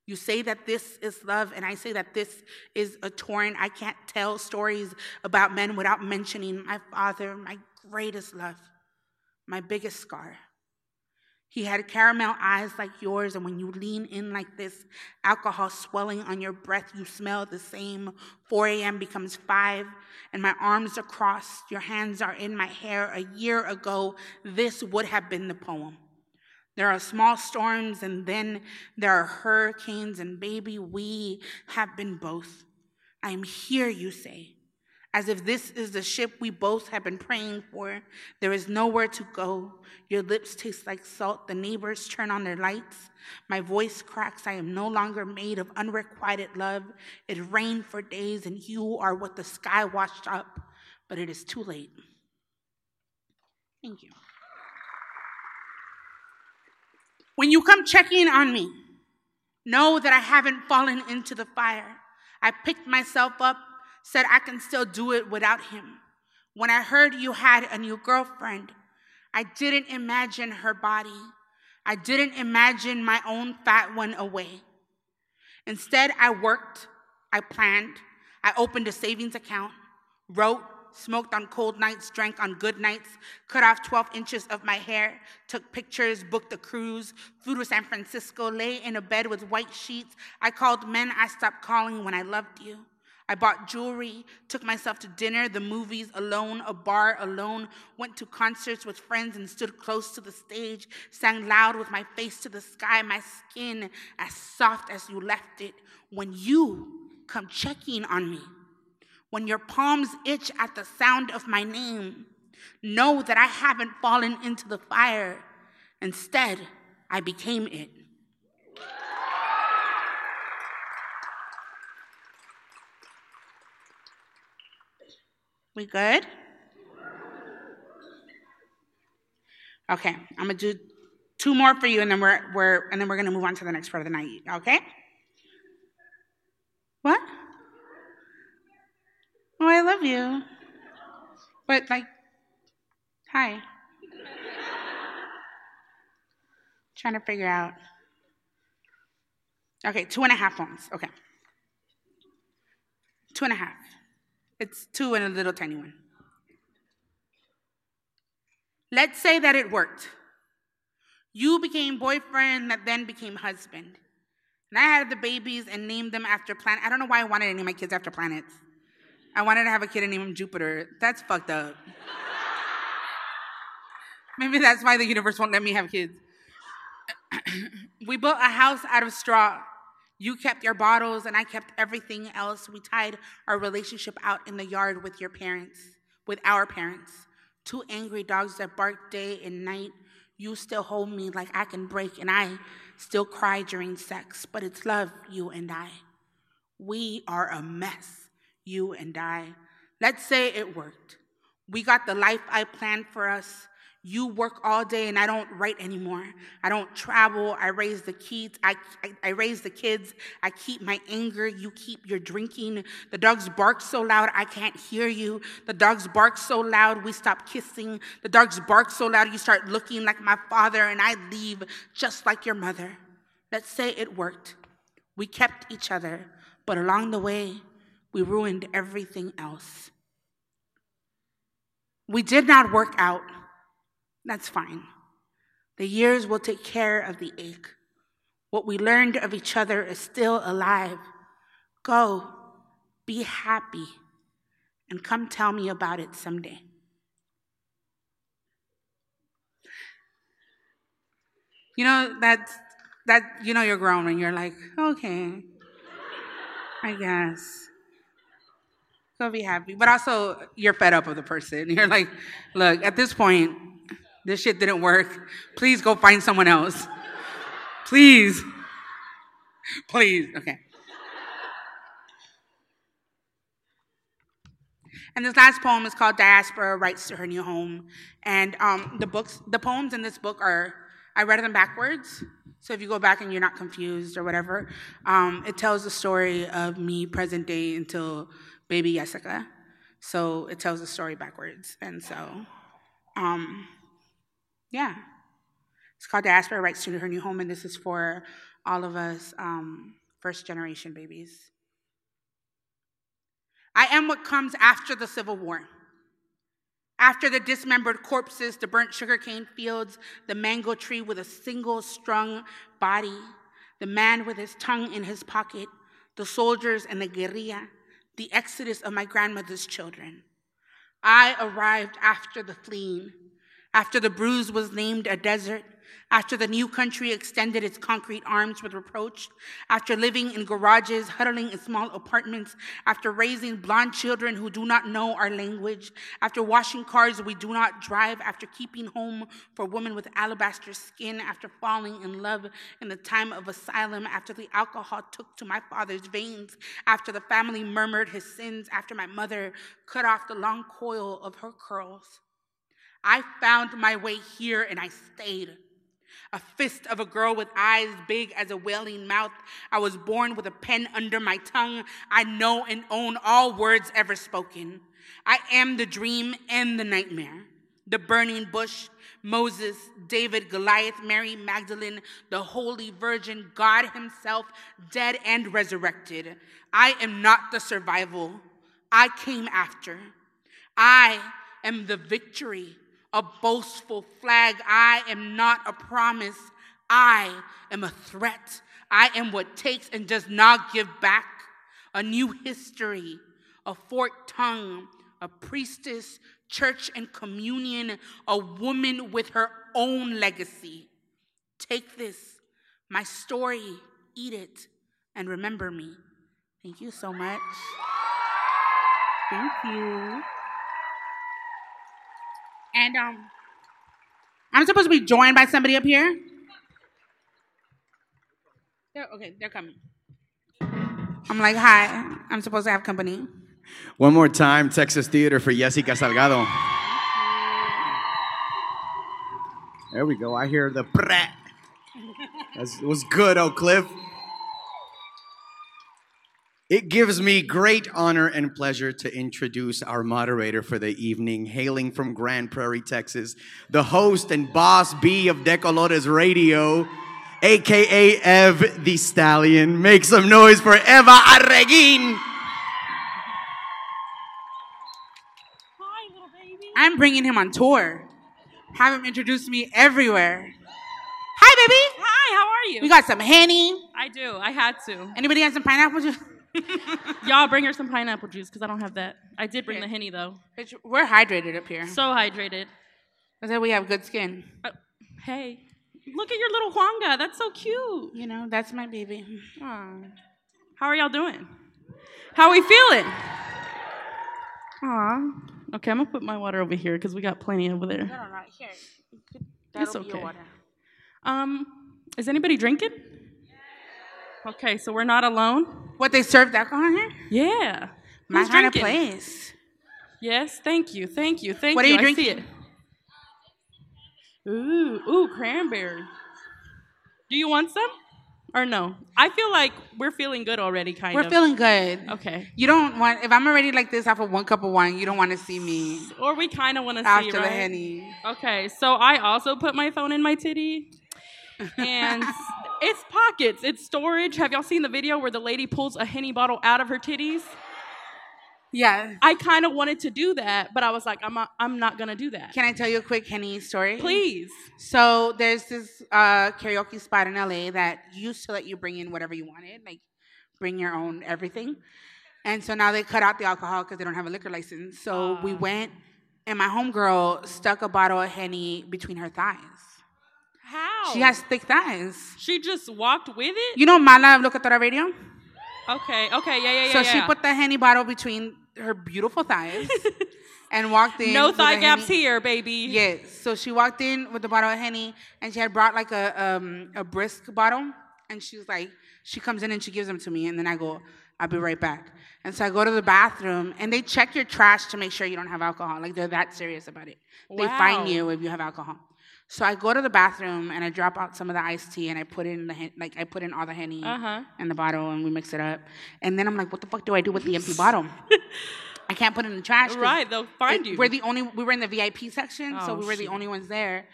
Speaker 5: You say that this is love, and I say that this is a torrent. I can't tell stories about men without mentioning my father, my greatest love my biggest scar. He had caramel eyes like yours, and when you lean in like this, alcohol swelling on your breath, you smell the same. 4 a.m. becomes 5, and my arms are crossed, your hands are in my hair. A year ago, this would have been the poem. There are small storms, and then there are hurricanes, and baby, we have been both. I am here, you say as if this is the ship we both have been praying for. There is nowhere to go. Your lips taste like salt. The neighbors turn on their lights. My voice cracks. I am no longer made of unrequited love. It rained for days, and you are what the sky washed up, but it is too late. Thank you. When you come checking on me, know that I haven't fallen into the fire. I picked myself up said I can still do it without him. When I heard you had a new girlfriend, I didn't imagine her body. I didn't imagine my own fat one away. Instead, I worked, I planned, I opened a savings account, wrote, smoked on cold nights, drank on good nights, cut off 12 inches of my hair, took pictures, booked a cruise, flew to San Francisco, lay in a bed with white sheets. I called men I stopped calling when I loved you. I bought jewelry, took myself to dinner, the movies alone, a bar alone, went to concerts with friends and stood close to the stage, sang loud with my face to the sky, my skin as soft as you left it. When you come checking on me, when your palms itch at the sound of my name, know that I haven't fallen into the fire. Instead, I became it. We good? Okay, I'm gonna do two more for you, and then we're we're and then we're gonna move on to the next part of the night. Okay? What? Oh, I love you. But like, hi. Trying to figure out. Okay, two and a half phones. Okay. Two and a half. It's two and a little tiny one. Let's say that it worked. You became boyfriend that then became husband. And I had the babies and named them after planet. I don't know why I wanted to name my kids after planets. I wanted to have a kid and name him Jupiter. That's fucked up. (laughs) Maybe that's why the universe won't let me have kids. (clears throat) we built a house out of straw. You kept your bottles and I kept everything else. We tied our relationship out in the yard with your parents, with our parents. Two angry dogs that bark day and night. You still hold me like I can break, and I still cry during sex, but it's love, you and I. We are a mess, you and I. Let's say it worked. We got the life I planned for us. You work all day and I don't write anymore. I don't travel. I raise the kids. I, I, I, raise the kids. I keep my anger. You keep your drinking. The dogs bark so loud I can't hear you. The dogs bark so loud we stop kissing. The dogs bark so loud you start looking like my father and I leave just like your mother. Let's say it worked. We kept each other, but along the way, we ruined everything else. We did not work out. That's fine. The years will take care of the ache. What we learned of each other is still alive. Go, be happy, and come tell me about it someday. You know, that's, that, you know, you're grown and you're like, okay, I guess. Go be happy. But also, you're fed up of the person. (laughs) You're like, look, at this point, this shit didn't work. Please go find someone else. Please. Please. Okay. And this last poem is called Diaspora Writes to Her New Home. And um, the books, the poems in this book are, I read them backwards. So if you go back and you're not confused or whatever, um, it tells the story of me present day until baby Yesika. So it tells the story backwards. And so, um, yeah. It's called Diaspora Writes to Her New Home, and this is for all of us um, first generation babies. I am what comes after the Civil War. After the dismembered corpses, the burnt sugarcane fields, the mango tree with a single strung body, the man with his tongue in his pocket, the soldiers and the guerrilla, the exodus of my grandmother's children. I arrived after the fleeing, after the bruise was named a desert, after the new country extended its concrete arms with reproach, after living in garages, huddling in small apartments, after raising blonde children who do not know our language, after washing cars we do not drive, after keeping home for women with alabaster skin, after falling in love in the time of asylum, after the alcohol took to my father's veins, after the family murmured his sins, after my mother cut off the long coil of her curls. I found my way here and I stayed. A fist of a girl with eyes big as a wailing mouth. I was born with a pen under my tongue. I know and own all words ever spoken. I am the dream and the nightmare. The burning bush, Moses, David, Goliath, Mary, Magdalene, the Holy Virgin, God Himself, dead and resurrected. I am not the survival. I came after. I am the victory a boastful flag. I am not a promise. I am a threat. I am what takes and does not give back. A new history, a forked tongue, a priestess, church and communion, a woman with her own legacy. Take this, my story, eat it, and remember me. Thank you so much. Thank you. And um, I'm supposed to be joined by somebody up here. They're, okay, they're coming. I'm like, hi, I'm supposed to have company.
Speaker 3: One more time, Texas Theater for Yesika Salgado. There we go. I hear the brat. That was good, Oak Cliff. It gives me great honor and pleasure to introduce our moderator for the evening, hailing from Grand Prairie, Texas, the host and boss B of Decolores Radio, aka Ev the Stallion. Make some noise for Eva Arreguin.
Speaker 5: Hi, little baby. I'm bringing him on tour. Have him introduce me everywhere. Hi, baby.
Speaker 6: Hi, how are you?
Speaker 5: We got some Henny.
Speaker 6: I do. I had to.
Speaker 5: Anybody have some pineapple juice?
Speaker 6: Y'all bring her some pineapple juice because I don't have that. I did bring
Speaker 5: Okay.
Speaker 6: the henny though.
Speaker 5: Bitch, We're hydrated up here.
Speaker 6: So hydrated.
Speaker 5: I said we have good skin.
Speaker 6: Uh, hey, look at your little Huanga. That's so cute.
Speaker 5: You know, that's my baby.
Speaker 6: Aw. How are y'all doing? How are we feeling? Aw. Okay, I'm gonna put my water over here because we got plenty over there.
Speaker 5: No, no, no. Here. That'll be your
Speaker 6: okay.
Speaker 5: water.
Speaker 6: Um, is anybody drinking? Okay, so we're not alone.
Speaker 5: What they served alcohol here?
Speaker 6: Yeah.
Speaker 5: My
Speaker 6: Who's
Speaker 5: kind of place.
Speaker 6: Yes, thank you, thank you, thank
Speaker 5: What are
Speaker 6: you.
Speaker 5: you
Speaker 6: I see
Speaker 5: drinking?
Speaker 6: it. Ooh, ooh, cranberry. Do you want some? Or no? I feel like we're feeling good already, kind of.
Speaker 5: We're feeling good.
Speaker 6: Okay.
Speaker 5: You don't want if I'm already like this off of one cup of wine, you don't want to see me
Speaker 6: Or we kind of want to see,
Speaker 5: after the
Speaker 6: right?
Speaker 5: henny.
Speaker 6: Okay, so I also put my phone in my titty. And (laughs) it's pockets, it's storage. Have y'all seen the video where the lady pulls a henny bottle out of her titties?
Speaker 5: Yeah.
Speaker 6: I kind of wanted to do that, but I was like, I'm not, I'm not gonna do that.
Speaker 5: Can I tell you a quick henny story?
Speaker 6: Please.
Speaker 5: So there's this uh, karaoke spot in LA that used to let you bring in whatever you wanted, like bring your own everything. And so now they cut out the alcohol because they don't have a liquor license. So we went, and my homegirl stuck a bottle of henny between her thighs.
Speaker 6: How?
Speaker 5: She has thick thighs.
Speaker 6: She just walked with it.
Speaker 5: You know Mala of Locatora Radio?
Speaker 6: Okay. Okay. Yeah. Yeah. Yeah.
Speaker 5: so
Speaker 6: yeah.
Speaker 5: she put the henny bottle between her beautiful thighs (laughs) and walked in.
Speaker 6: no thigh gaps
Speaker 5: Henny-
Speaker 6: here, baby.
Speaker 5: Yes. So she walked in with the bottle of henny, and she had brought like a um, a brisk bottle, and she was like, she comes in and she gives them to me, and then I go, I'll be right back. And so I go to the bathroom, and they check your trash to make sure you don't have alcohol. Like they're that serious about it. They
Speaker 6: Wow.
Speaker 5: fine you if you have alcohol. So I go to the bathroom and I drop out some of the iced tea and I put in the hen- like I put in all the henny
Speaker 6: Uh-huh.
Speaker 5: in the bottle and we mix it up. And then I'm like, what the fuck do I do with the empty (laughs) bottle? I can't put it in the trash.
Speaker 6: Right. They'll find
Speaker 5: it-
Speaker 6: you.
Speaker 5: We're the only we were in the VIP section, so
Speaker 6: Oh,
Speaker 5: we were the only ones there.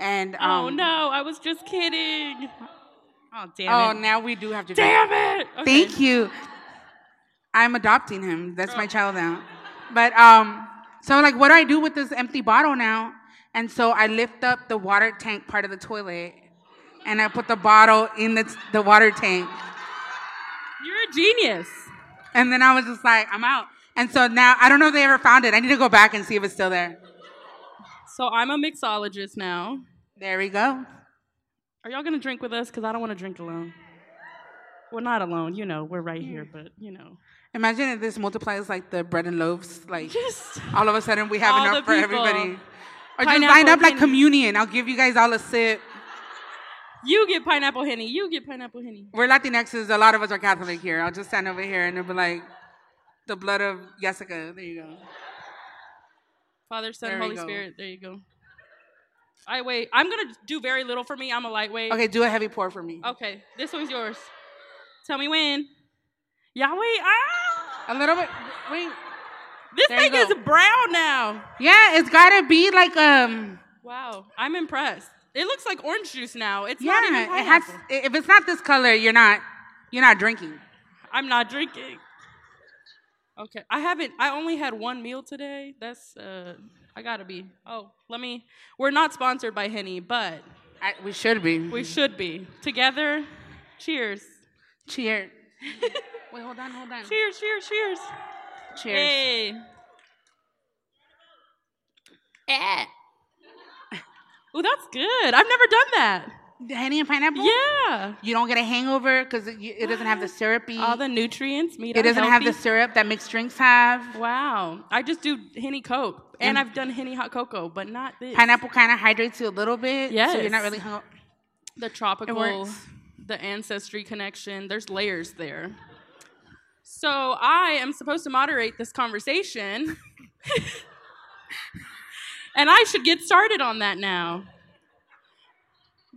Speaker 5: And um,
Speaker 6: oh no! I was just kidding. Oh damn
Speaker 5: Oh,
Speaker 6: it!
Speaker 5: now we do have to.
Speaker 6: Damn it! Okay.
Speaker 5: Thank you. I'm adopting him. That's my child now. But um, so like, what do I do with this empty bottle now? And so I lift up the water tank part of the toilet, and I put the bottle in the the water tank.
Speaker 6: You're a genius.
Speaker 5: And then I was just like, I'm out. And so now I don't know if they ever found it. I need to go back and see if it's still there.
Speaker 6: So I'm a mixologist now.
Speaker 5: There we go.
Speaker 6: Are y'all gonna drink with us? Cause I don't want to drink alone. Well, not alone. You know, we're right here, but you know.
Speaker 5: Imagine if this multiplies like the bread and loaves. Like
Speaker 6: Just
Speaker 5: all of a sudden we have enough for everybody. Or just line up like
Speaker 6: Henny.
Speaker 5: communion. I'll give you guys all a sip.
Speaker 6: you get pineapple henny. You get pineapple henny.
Speaker 5: We're Latinxes. A lot of us are Catholic here. I'll just stand over here and it'll be like the blood of Yesika. There you go.
Speaker 6: Father, Son,
Speaker 5: There
Speaker 6: Holy. Spirit. There you go. I wait. I'm gonna do very little for me. I'm a lightweight.
Speaker 5: Okay, do a heavy pour for me.
Speaker 6: Okay. This one's yours. Tell me when. Yahweh. Ah!
Speaker 5: A little bit. Wait.
Speaker 6: This
Speaker 5: There
Speaker 6: thing is brown now.
Speaker 5: Yeah, it's gotta be like um.
Speaker 6: Wow. I'm impressed. It looks like orange juice now. It's
Speaker 5: Yeah,
Speaker 6: not even
Speaker 5: it has. If it's not this color, you're not. You're not drinking.
Speaker 6: I'm not drinking. Okay. I haven't I only had one meal today. That's uh I gotta be. Oh, let me we're not sponsored by Henny, but
Speaker 5: I, we should be.
Speaker 6: we should be. Together. Cheers.
Speaker 5: Cheers. (laughs) Wait, hold on, hold on.
Speaker 6: Cheers, cheers, cheers.
Speaker 5: Cheers.
Speaker 6: Hey. Eh. (laughs) Oh, that's good. I've never done that.
Speaker 5: The Henny and pineapple.
Speaker 6: Yeah.
Speaker 5: You don't get a hangover because it, it doesn't have the syrupy.
Speaker 6: All the nutrients, meat
Speaker 5: it doesn't have the syrup that mixed drinks have.
Speaker 6: Wow. I just do Henny Coke. And,
Speaker 5: And-
Speaker 6: I've done Henny Hot Cocoa, but not this.
Speaker 5: Pineapple kind of hydrates you a little bit. So you're not really hung
Speaker 6: the tropical, the ancestry connection. There's layers there. So I am supposed to moderate this conversation. (laughs) and I should get started on that now.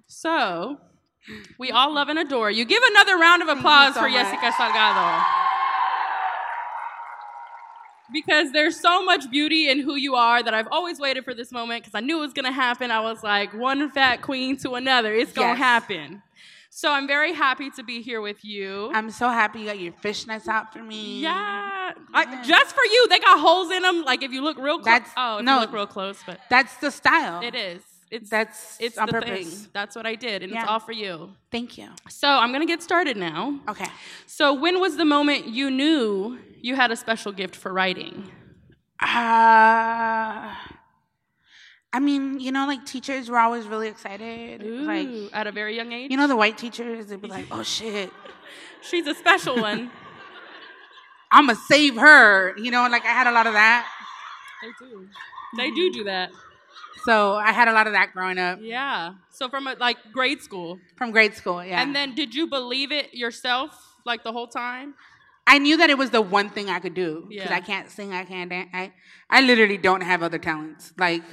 Speaker 6: So, we all love and adore you. Give another round of applause
Speaker 5: so
Speaker 6: for
Speaker 5: much.
Speaker 6: Yesika Salgado. Because there's so much beauty in who you are that I've always waited for this moment because I knew it was going to happen. I was like, one fat queen to another. It's going to
Speaker 5: Yes.
Speaker 6: happen. So I'm very happy to be here with you.
Speaker 5: I'm so happy you got your fishnets out for me.
Speaker 6: yeah. I, just for you. They got holes in them. Like if you look real close.
Speaker 5: That's-
Speaker 6: Oh, if
Speaker 5: no.
Speaker 6: you look real close, but
Speaker 5: That's the style.
Speaker 6: it is. It's
Speaker 5: That's
Speaker 6: it's
Speaker 5: on
Speaker 6: the
Speaker 5: purpose.
Speaker 6: thing. That's what I did, and it's all for you.
Speaker 5: Thank you.
Speaker 6: So I'm gonna get started now.
Speaker 5: Okay.
Speaker 6: So when was the moment you knew you had a special gift for writing?
Speaker 5: Uh, I mean, you know, like teachers were always really excited. Like,
Speaker 6: at a very young age.
Speaker 5: you know, the white teachers, they'd be like, oh shit, (laughs)
Speaker 6: she's a special one.
Speaker 5: I'm gonna save her. You know, like I had a lot of that.
Speaker 6: they do. They do do that.
Speaker 5: So I had a lot of that growing up
Speaker 6: Yeah. So from a, like grade school,
Speaker 5: from grade school. Yeah.
Speaker 6: and then did you believe it yourself like the whole time?
Speaker 5: I knew that it was the one thing I could do because
Speaker 6: Yeah.
Speaker 5: I can't sing, I can't dance. I, I literally don't have other talents. Like,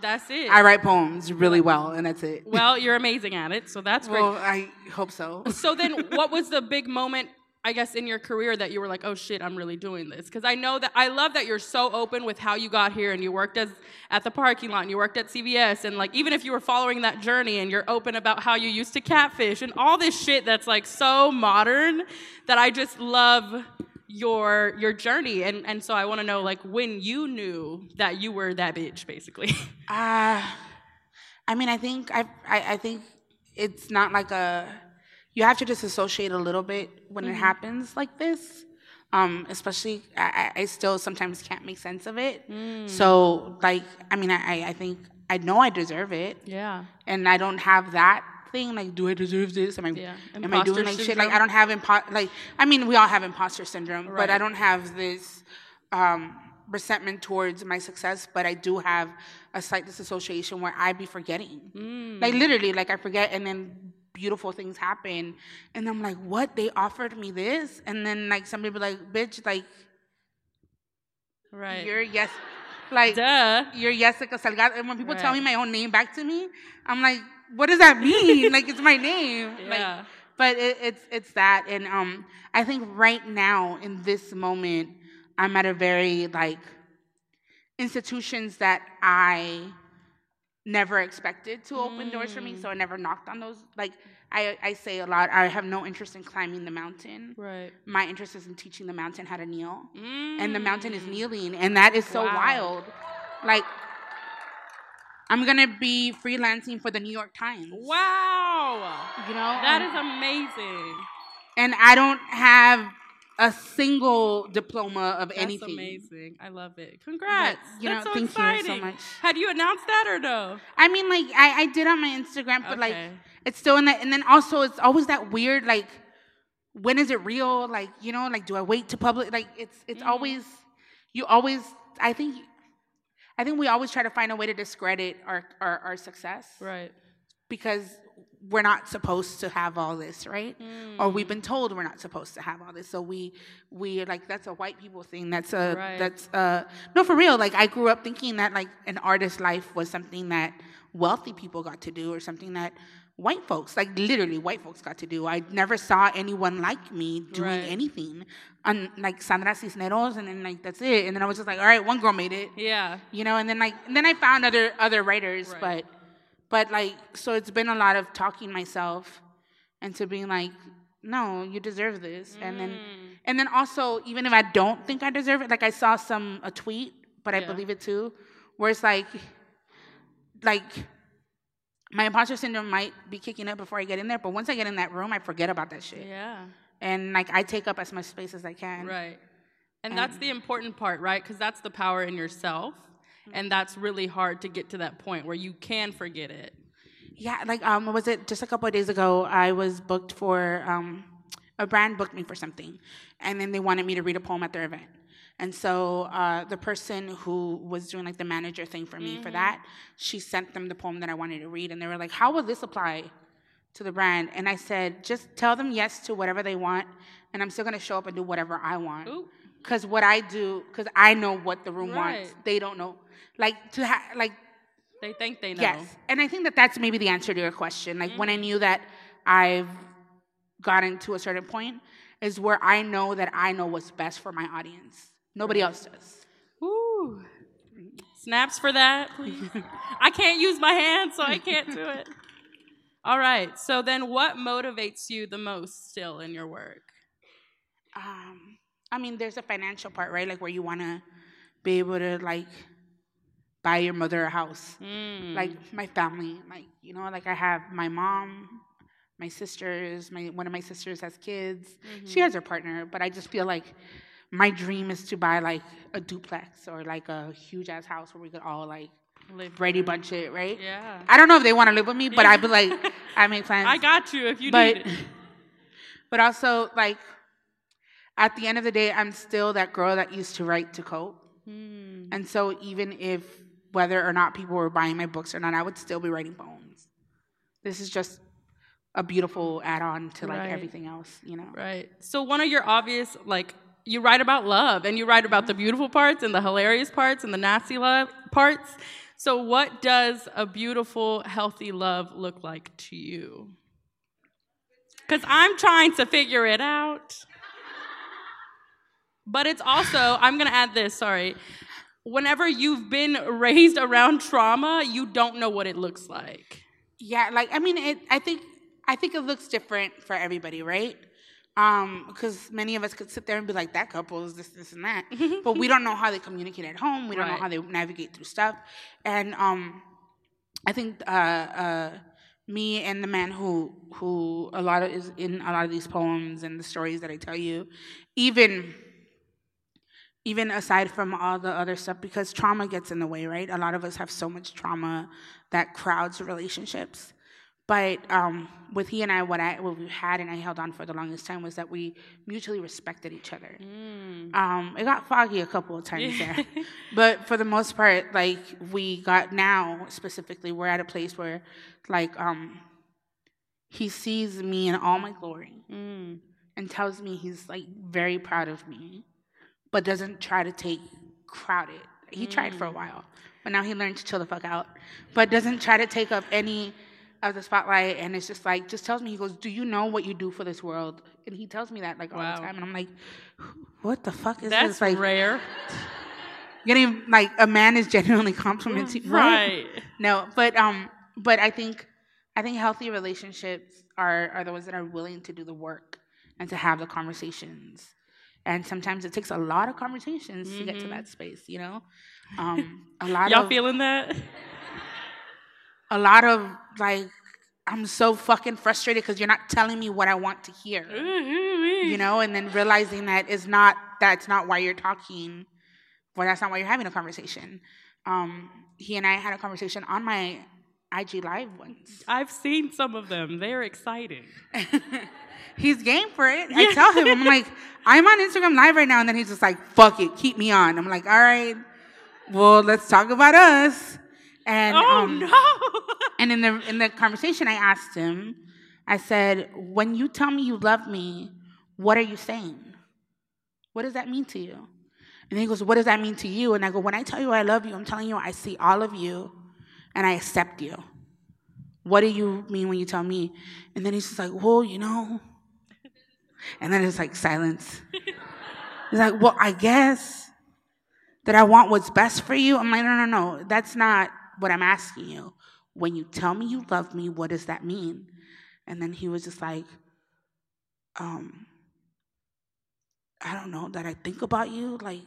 Speaker 6: That's it.
Speaker 5: I write poems really well, and that's it. (laughs)
Speaker 6: well, you're amazing at it, so that's great.
Speaker 5: Well, I hope so. (laughs)
Speaker 6: so then, what was the big moment? I guess in your career that you were like, oh shit, I'm really doing this. Because I know that I love that you're so open with how you got here and you worked as at the parking lot and you worked at CVS and like even if you were following that journey and you're open about how you used to catfish and all this shit that's like so modern that I just love your your journey and and so I want to know like when you knew that you were that bitch basically. (laughs)
Speaker 5: Uh, I mean, I think I, I, I think it's not like a. You have to disassociate a little bit when it happens like this. Um, especially, I, I I still sometimes can't make sense of it. So, like, I mean, I, I think I know I deserve it,
Speaker 6: yeah.
Speaker 5: and I don't have that thing. Like, do I deserve this? Am I,
Speaker 6: Yeah.
Speaker 5: am I doing like shit? Like. I don't have impo- like. I mean, we all have imposter syndrome, but I don't have this. Um, resentment towards my success, but I do have a slight disassociation where I be forgetting.
Speaker 6: Mm.
Speaker 5: Like literally, like I forget, and then beautiful things happen, and I'm like, "What? They offered me this?" And then like somebody be like, "Bitch, like
Speaker 6: Right.
Speaker 5: you're yes, like
Speaker 6: Duh.
Speaker 5: you're Yesika Salgado." And when people tell me my own name back to me, I'm like, "What does that mean? (laughs) like it's my name." Like,
Speaker 6: Yeah.
Speaker 5: but it, it's it's that, and um, I think right now in this moment, I'm at a very like institutions that I never expected to open doors for me, so I never knocked on those. Like I, I say a lot, I have no interest in climbing the mountain.
Speaker 6: Right.
Speaker 5: My interest is in teaching the mountain how to kneel,
Speaker 6: Mm.
Speaker 5: and the mountain is kneeling, and that is so
Speaker 6: Wow.
Speaker 5: wild. Like I'm gonna be freelancing for the New York Times.
Speaker 6: Wow.
Speaker 5: You know
Speaker 6: That is amazing.
Speaker 5: and I don't have a single diploma of
Speaker 6: That's
Speaker 5: anything.
Speaker 6: amazing. I love it. Congrats.
Speaker 5: you know,
Speaker 6: so
Speaker 5: thank you so much.
Speaker 6: Had you announced that or no?
Speaker 5: I mean, like I, I did on my Instagram, but like it's still in that. And then also, it's always that weird like, when is it real? Like you know, like do I wait to public? Like it's it's
Speaker 6: Mm-hmm.
Speaker 5: always you always. I think I think we always try to find a way to discredit our our, our success
Speaker 6: Right.
Speaker 5: because we're not supposed to have all this, right? Or
Speaker 6: Mm.
Speaker 5: we've been told we're not supposed to have all this. So we we like that's a white people thing. That's a
Speaker 6: Right.
Speaker 5: that's uh no for real. Like I grew up thinking that like an artist's life was something that wealthy people got to do or something that white folks, like literally white folks got to do. I never saw anyone like me doing
Speaker 6: Right.
Speaker 5: anything. And like Sandra Cisneros and then like that's it. And then I was just like, all right, one girl made it
Speaker 6: Yeah.
Speaker 5: you know and then like and then i found other other writers
Speaker 6: Right.
Speaker 5: but but like so it's been a lot of talking myself into being like no you deserve this and then
Speaker 6: Mm.
Speaker 5: and then also even if i don't think i deserve it like i saw some a tweet but i believe it too where it's like like my imposter syndrome might be kicking up before i get in there but once i get in that room i forget about that shit
Speaker 6: Yeah.
Speaker 5: and like i take up as much space as i can
Speaker 6: Right. And that's the important part, right? Because that's the power in yourself. And that's really hard to get to that point where you can forget it.
Speaker 5: Yeah, like um, was it? Just a couple of days ago, I was booked for um, a brand booked me for something, and then they wanted me to read a poem at their event. And so uh, the person who was doing like the manager thing for me for that, she sent them the poem that I wanted to read, and they were like, "How will this apply to the brand?" And I said, "Just tell them yes to whatever they want, and I'm still gonna show up and do whatever I want."
Speaker 6: Ooh.
Speaker 5: Because what I do, because I know what the room wants, they don't know. Like to ha- like
Speaker 6: They think they know.
Speaker 5: Yes, and I think that that's maybe the answer to your question. Like
Speaker 6: Mm-hmm.
Speaker 5: when I knew that I've gotten to a certain point, is where I know that I know what's best for my audience. Nobody else does.
Speaker 6: Ooh. Snaps for that, please. (laughs) I can't use my hands, so I can't do it. (laughs) All right. So then what motivates you the most still in your work?
Speaker 5: Um, I mean, there's a financial part, right? Like where you want to be able to like buy your mother a house.
Speaker 6: Mm.
Speaker 5: Like my family, like you know, like I have my mom, my sisters. My one of my sisters has kids. She has her partner, but I just feel like my dream is to buy like a duplex or like a huge ass house where we could all like
Speaker 6: Live
Speaker 5: Brady. Bunch it, right?
Speaker 6: Yeah.
Speaker 5: I don't know if they want to live with me, but I'd be like, I make plans.
Speaker 6: I got you if you
Speaker 5: but
Speaker 6: need it. (laughs)
Speaker 5: but also like at the end of the day, I'm still that girl that used to write to cope.
Speaker 6: Mm.
Speaker 5: And so even if whether or not people were buying my books or not, I would still be writing poems. This is just a beautiful add-on to like
Speaker 6: Right.
Speaker 5: everything else, you know.
Speaker 6: Right. So one of your obvious like you write about love and you write about the beautiful parts and the hilarious parts and the nasty love parts. So, what does a beautiful, healthy love look like to you? Because I'm trying to figure it out. But it's also, I'm going to add this, sorry. Whenever you've been raised around trauma, you don't know what it looks like.
Speaker 5: Yeah, like I mean, it. I think I think it looks different for everybody, right? Um, because many of us could sit there and be like, "That couple is this, this, and that," (laughs) but we don't know how they communicate at home. We don't know how they navigate through stuff, and um, I think uh, uh, me and the man who who a lot of is in a lot of these poems and the stories that I tell you, even even aside from all the other stuff, because trauma gets in the way, right? A lot of us have so much trauma that crowds relationships. But um, with he and I, what I what we had and I held on for the longest time was that we mutually respected each other. Um, it got foggy a couple of times there, (laughs) but for the most part, like we got now specifically, we're at a place where, like, um, he sees me in all my glory and tells me he's like very proud of me, but doesn't try to take crowded. He tried for a while, but now he learned to chill the fuck out. But doesn't try to take up any of the spotlight, and it's just like just tells me he goes, "Do you know what you do for this world?" And he tells me that like all
Speaker 6: Wow.
Speaker 5: the time, and I'm like, "What the fuck is
Speaker 6: That's
Speaker 5: this?" Like
Speaker 6: rare. (laughs)
Speaker 5: getting like a man is genuinely complimenting, (laughs)
Speaker 6: Right. (laughs)
Speaker 5: No, but um, but I think I think healthy relationships are are the ones that are willing to do the work and to have the conversations. And sometimes it takes a lot of conversations to get to that space, you know. Um, a lot
Speaker 6: Y'all
Speaker 5: of
Speaker 6: feeling that?
Speaker 5: A lot of like, I'm so fucking frustrated because you're not telling me what I want to hear, you know. And then realizing that is not that's not why you're talking, well, that's not why you're having a conversation. Um, he and I had a conversation on my IG live once.
Speaker 6: I've seen some of them. They're exciting. (laughs)
Speaker 5: he's game for it. I tell him, I'm like, I'm on Instagram live right now, and then he's just like, fuck it, keep me on. I'm like, all right, well, let's talk about us. And
Speaker 6: Oh
Speaker 5: um,
Speaker 6: no! (laughs)
Speaker 5: and in the in the conversation, I asked him, I said, when you tell me you love me, what are you saying? What does that mean to you? And he goes, what does that mean to you? And I go, when I tell you I love you, I'm telling you I see all of you, and I accept you. What do you mean when you tell me? And then he's just like, well, you know. And then it's like silence. (laughs) He's like, well, I guess that I want what's best for you. I'm like, no, no, no. That's not what I'm asking you. When you tell me you love me, what does that mean? And then he was just like, um, I don't know, that I think about you. Like,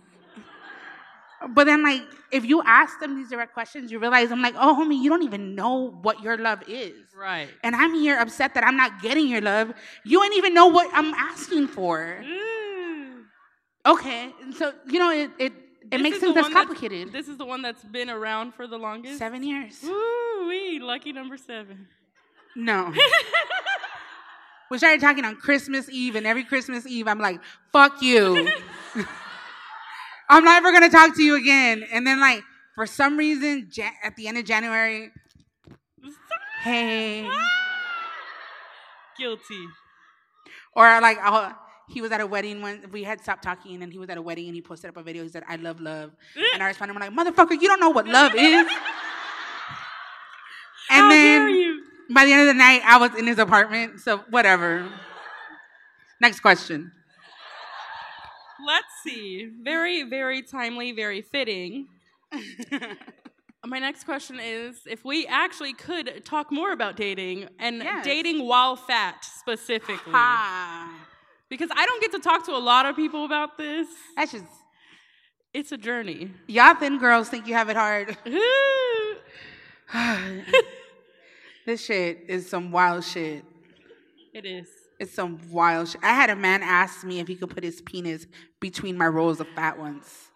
Speaker 5: but then, like, if you ask them these direct questions, you realize I'm like, oh, homie, you don't even know what your love is.
Speaker 6: right.
Speaker 5: And I'm here upset that I'm not getting your love. You ain't even know what I'm asking for. Okay, and so you know it it, it makes things less
Speaker 6: that's-
Speaker 5: complicated.
Speaker 6: This is the one that's been around for the longest.
Speaker 5: Seven years.
Speaker 6: Woo wee, lucky number seven.
Speaker 5: No. (laughs) we started talking on Christmas Eve, and every Christmas Eve, I'm like, "Fuck you." (laughs) I'm never gonna talk to you again. And then, like, for some reason, ja- at the end of January, hey, ah.
Speaker 6: Guilty.
Speaker 5: or like, I'll, he was at a wedding when we had stopped talking, and he was at a wedding, and he posted up a video. He said, "I love love," and I responded, "I'm like, motherfucker, you don't know what love is." (laughs) And
Speaker 6: How
Speaker 5: then by the end of the night, I was in his apartment, so whatever. Next question.
Speaker 6: Let's see. Very, very timely, very fitting. (laughs) My next question is if we actually could talk more about dating and
Speaker 5: Yes.
Speaker 6: dating while fat specifically.
Speaker 5: Ah,
Speaker 6: Because I don't get to talk to a lot of people about this.
Speaker 5: that's just
Speaker 6: It's a journey.
Speaker 5: y'all thin girls think you have it hard. (laughs) (sighs) this shit is some wild shit.
Speaker 6: it is.
Speaker 5: It's some wild shit. I had a man ask me if he could put his penis between my rows of fat ones.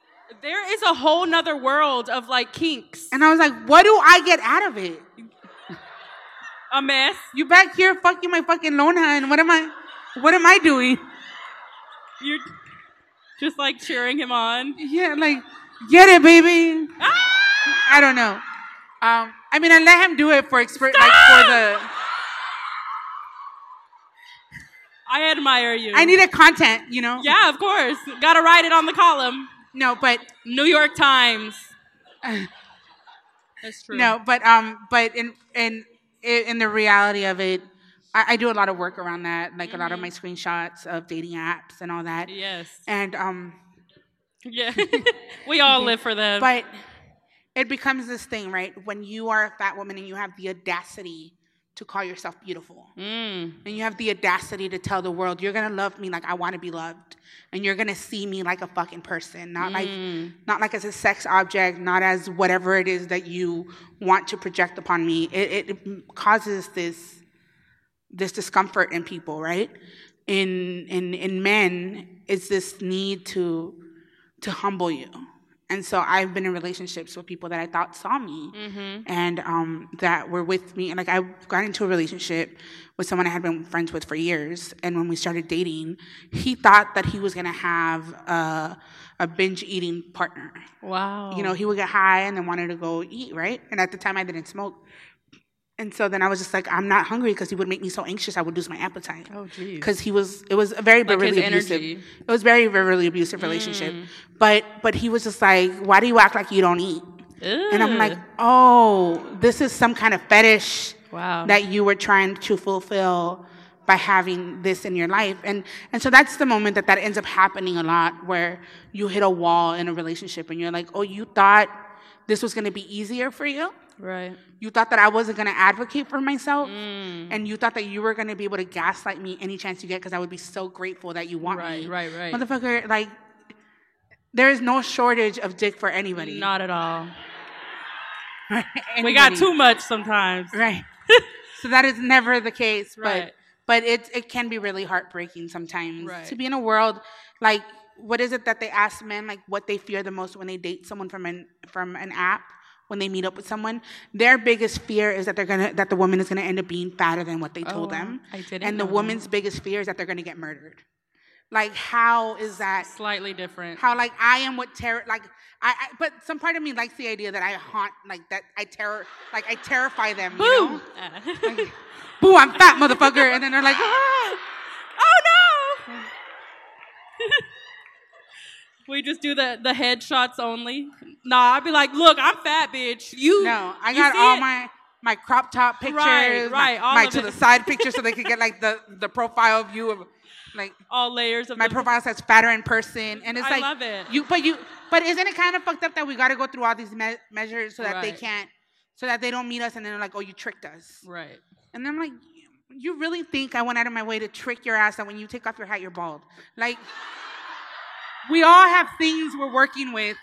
Speaker 6: There is a whole nother world of like kinks.
Speaker 5: And I was like, what do I get out of it?
Speaker 6: A mess.
Speaker 5: You back here fucking my fucking lona, and what am I what am I doing?
Speaker 6: You're just like cheering him on.
Speaker 5: Yeah, like, get it, baby.
Speaker 6: Ah!
Speaker 5: I don't know. Um, I mean, I let him do it for expert, like for the.
Speaker 6: I admire you.
Speaker 5: I need needed content, you know.
Speaker 6: Yeah, of course. Gotta write it on the column.
Speaker 5: No, but
Speaker 6: New York Times. (sighs) That's true.
Speaker 5: No, but um, but in in in the reality of it, I, I do a lot of work around that, like a lot of my screenshots of dating apps and all that.
Speaker 6: Yes.
Speaker 5: And um,
Speaker 6: Yeah. (laughs) we all (laughs) live for them.
Speaker 5: but it becomes this thing, right? When you are a fat woman and you have the audacity to call yourself beautiful,
Speaker 6: Mm.
Speaker 5: and you have the audacity to tell the world you're gonna love me like I want to be loved, and you're gonna see me like a fucking person, not like not like as a sex object, not as whatever it is that you want to project upon me. It, it causes this this discomfort in people, right? In in in men, it's this need to to humble you. And so I've been in relationships with people that I thought saw me and um, that were with me. And like I got into a relationship with someone I had been friends with for years. And when we started dating, he thought that he was going to have a, a binge eating partner.
Speaker 6: Wow.
Speaker 5: You know, he would get high and then wanted to go eat, right? And at the time I didn't smoke. And so then I was just like, I'm not hungry because he would make me so anxious I would lose my appetite.
Speaker 6: Oh, geez.
Speaker 5: Because he was, it was a very
Speaker 6: Like his
Speaker 5: really abusive.
Speaker 6: energy. Mm.
Speaker 5: It was very, very really abusive relationship. But but he was just like, why do you act like you don't eat? And I'm like, oh, this is some kind of fetish
Speaker 6: Wow.
Speaker 5: that you were trying to fulfill by having this in your life. And and so that's the moment that that ends up happening a lot where you hit a wall in a relationship and you're like, oh, you thought this was going to be easier for you?
Speaker 6: Right.
Speaker 5: You thought that I wasn't going to advocate for myself,
Speaker 6: Mm.
Speaker 5: and you thought that you were going to be able to gaslight me any chance you get because I would be so grateful that you want
Speaker 6: Right,
Speaker 5: me.
Speaker 6: right, right. right.
Speaker 5: Motherfucker, like, there is no shortage of dick for anybody.
Speaker 6: Not at all. (laughs) We got too much sometimes.
Speaker 5: Right. (laughs) so that is never the case, but
Speaker 6: Right.
Speaker 5: but it it can be really heartbreaking sometimes
Speaker 6: Right.
Speaker 5: to be in a world like what is it that they ask men like what they fear the most when they date someone from an from an app when they meet up with someone their biggest fear is that they're gonna that the woman is gonna end up being fatter than what they told
Speaker 6: Oh,
Speaker 5: them
Speaker 6: I didn't
Speaker 5: and the woman's biggest fear is that they're gonna get murdered like how is that
Speaker 6: Slightly different.
Speaker 5: how like I am what terror like I, I but some part of me likes the idea that I haunt like that I terror like I terrify them you know
Speaker 6: Boom. (laughs)
Speaker 5: like, boo, I'm fat, motherfucker. And then they're like, ah. (laughs)
Speaker 6: oh no. (laughs) we just do the the headshots only. Nah, I'd be like, look, I'm fat, bitch. You
Speaker 5: no, I
Speaker 6: you
Speaker 5: got all
Speaker 6: it?
Speaker 5: my my crop top pictures,
Speaker 6: Right, right,
Speaker 5: my,
Speaker 6: all
Speaker 5: my to
Speaker 6: it.
Speaker 5: the side pictures so they could get like the the profile view of like
Speaker 6: all layers of
Speaker 5: my
Speaker 6: the-
Speaker 5: profile says fatter in person, and it's
Speaker 6: I
Speaker 5: like
Speaker 6: love it.
Speaker 5: you, but you, but isn't it kind of fucked up that we got to go through all these me- measures so that they can't, so that they don't meet us, and then they're like, oh, you tricked us,
Speaker 6: Right.
Speaker 5: and then I'm like. You really think I went out of my way to trick your ass that when you take off your hat, you're bald? Like, we all have things we're working with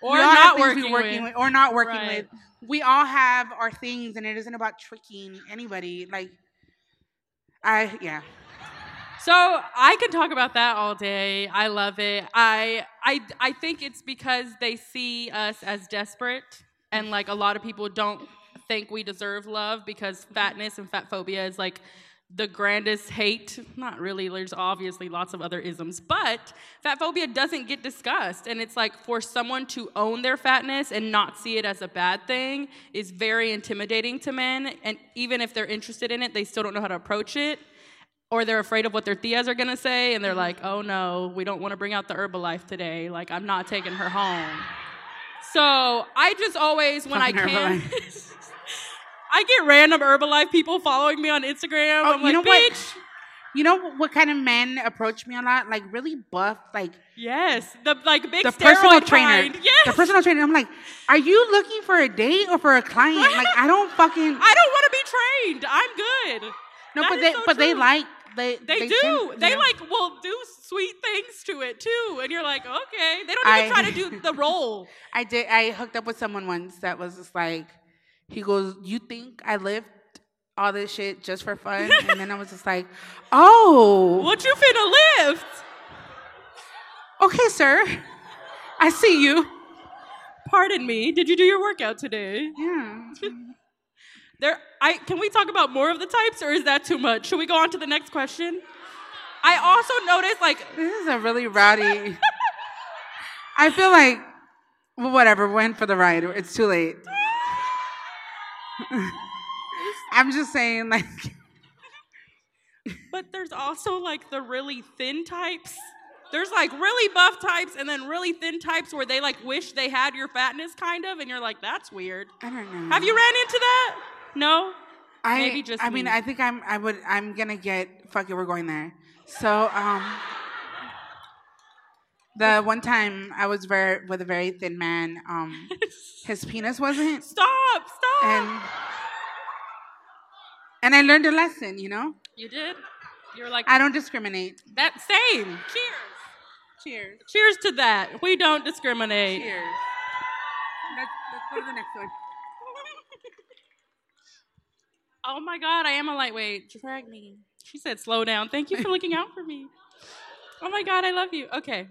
Speaker 6: Or not working,
Speaker 5: working
Speaker 6: with.
Speaker 5: with. or not working
Speaker 6: Right.
Speaker 5: with. We all have our things, and it isn't about tricking anybody. Like, I yeah,
Speaker 6: So I can talk about that all day. I love it. I I I think it's because they see us as desperate, and like a lot of people don't think we deserve love because fatness and fat phobia is like the grandest hate. Not really. There's obviously lots of other isms, but fat phobia doesn't get discussed, and it's like for someone to own their fatness and not see it as a bad thing is very intimidating to men. And even if they're interested in it, they still don't know how to approach it or they're afraid of what their tías are gonna say, and they're like, "Oh no, we don't want to bring out the Herbalife today. Like, I'm not taking her home." So I just always, when I can, (laughs) I get random Herbalife people following me on Instagram.
Speaker 5: Oh,
Speaker 6: I'm
Speaker 5: you
Speaker 6: like,
Speaker 5: know what? You know what kind of men approach me a lot? Like really buff, like
Speaker 6: yes, the like big
Speaker 5: the personal trainer.
Speaker 6: kind. Yes,
Speaker 5: The personal trainer. I'm like, are you looking for a date or for a client? Like I don't fucking (laughs)
Speaker 6: I don't want to be trained. I'm good.
Speaker 5: no,
Speaker 6: That
Speaker 5: but they
Speaker 6: so
Speaker 5: but they like they
Speaker 6: They,
Speaker 5: tend-
Speaker 6: do. they
Speaker 5: know?
Speaker 6: like will do sweet things to it too, and you're like, okay. They don't even
Speaker 5: I-
Speaker 6: try to (laughs) do the role.
Speaker 5: I did. I hooked up with someone once that was just like, he goes, "You think I lift all this shit just for fun?" (laughs) and then I was just like, "Oh,
Speaker 6: What you finna lift?
Speaker 5: okay, sir, I see you."
Speaker 6: Pardon me. Did you do your workout today?
Speaker 5: Yeah. (laughs)
Speaker 6: There. I can we talk about more of the types, or is that too much? Should we go on to the next question? I also noticed like
Speaker 5: This is a really rowdy. (laughs) I feel like, well, whatever. Went for the ride. It's too late. (laughs) I'm just saying, like,
Speaker 6: But there's also like the really thin types. There's like really buff types and then really thin types where they like wish they had your fatness, kind of, and you're like, that's weird.
Speaker 5: I don't know.
Speaker 6: Have you ran into that? No.
Speaker 5: I,
Speaker 6: Maybe just
Speaker 5: I mean. I think I'm. I would. I'm gonna get. Fuck it. We're going there. So, um, the one time I was very with a very thin man. Um, (laughs) his penis wasn't,
Speaker 6: Stop! Stop!
Speaker 5: and and I learned a lesson. You know,
Speaker 6: you did. You're like
Speaker 5: I don't discriminate.
Speaker 6: that. Same. Cheers.
Speaker 5: Cheers.
Speaker 6: Cheers to that. We don't discriminate.
Speaker 5: Cheers. Let's, let's go to the next one. (laughs)
Speaker 6: Oh my God, I am a lightweight. Drag me. She said, slow down. Thank you for looking out for me. (laughs) Oh my God, I love you. Okay.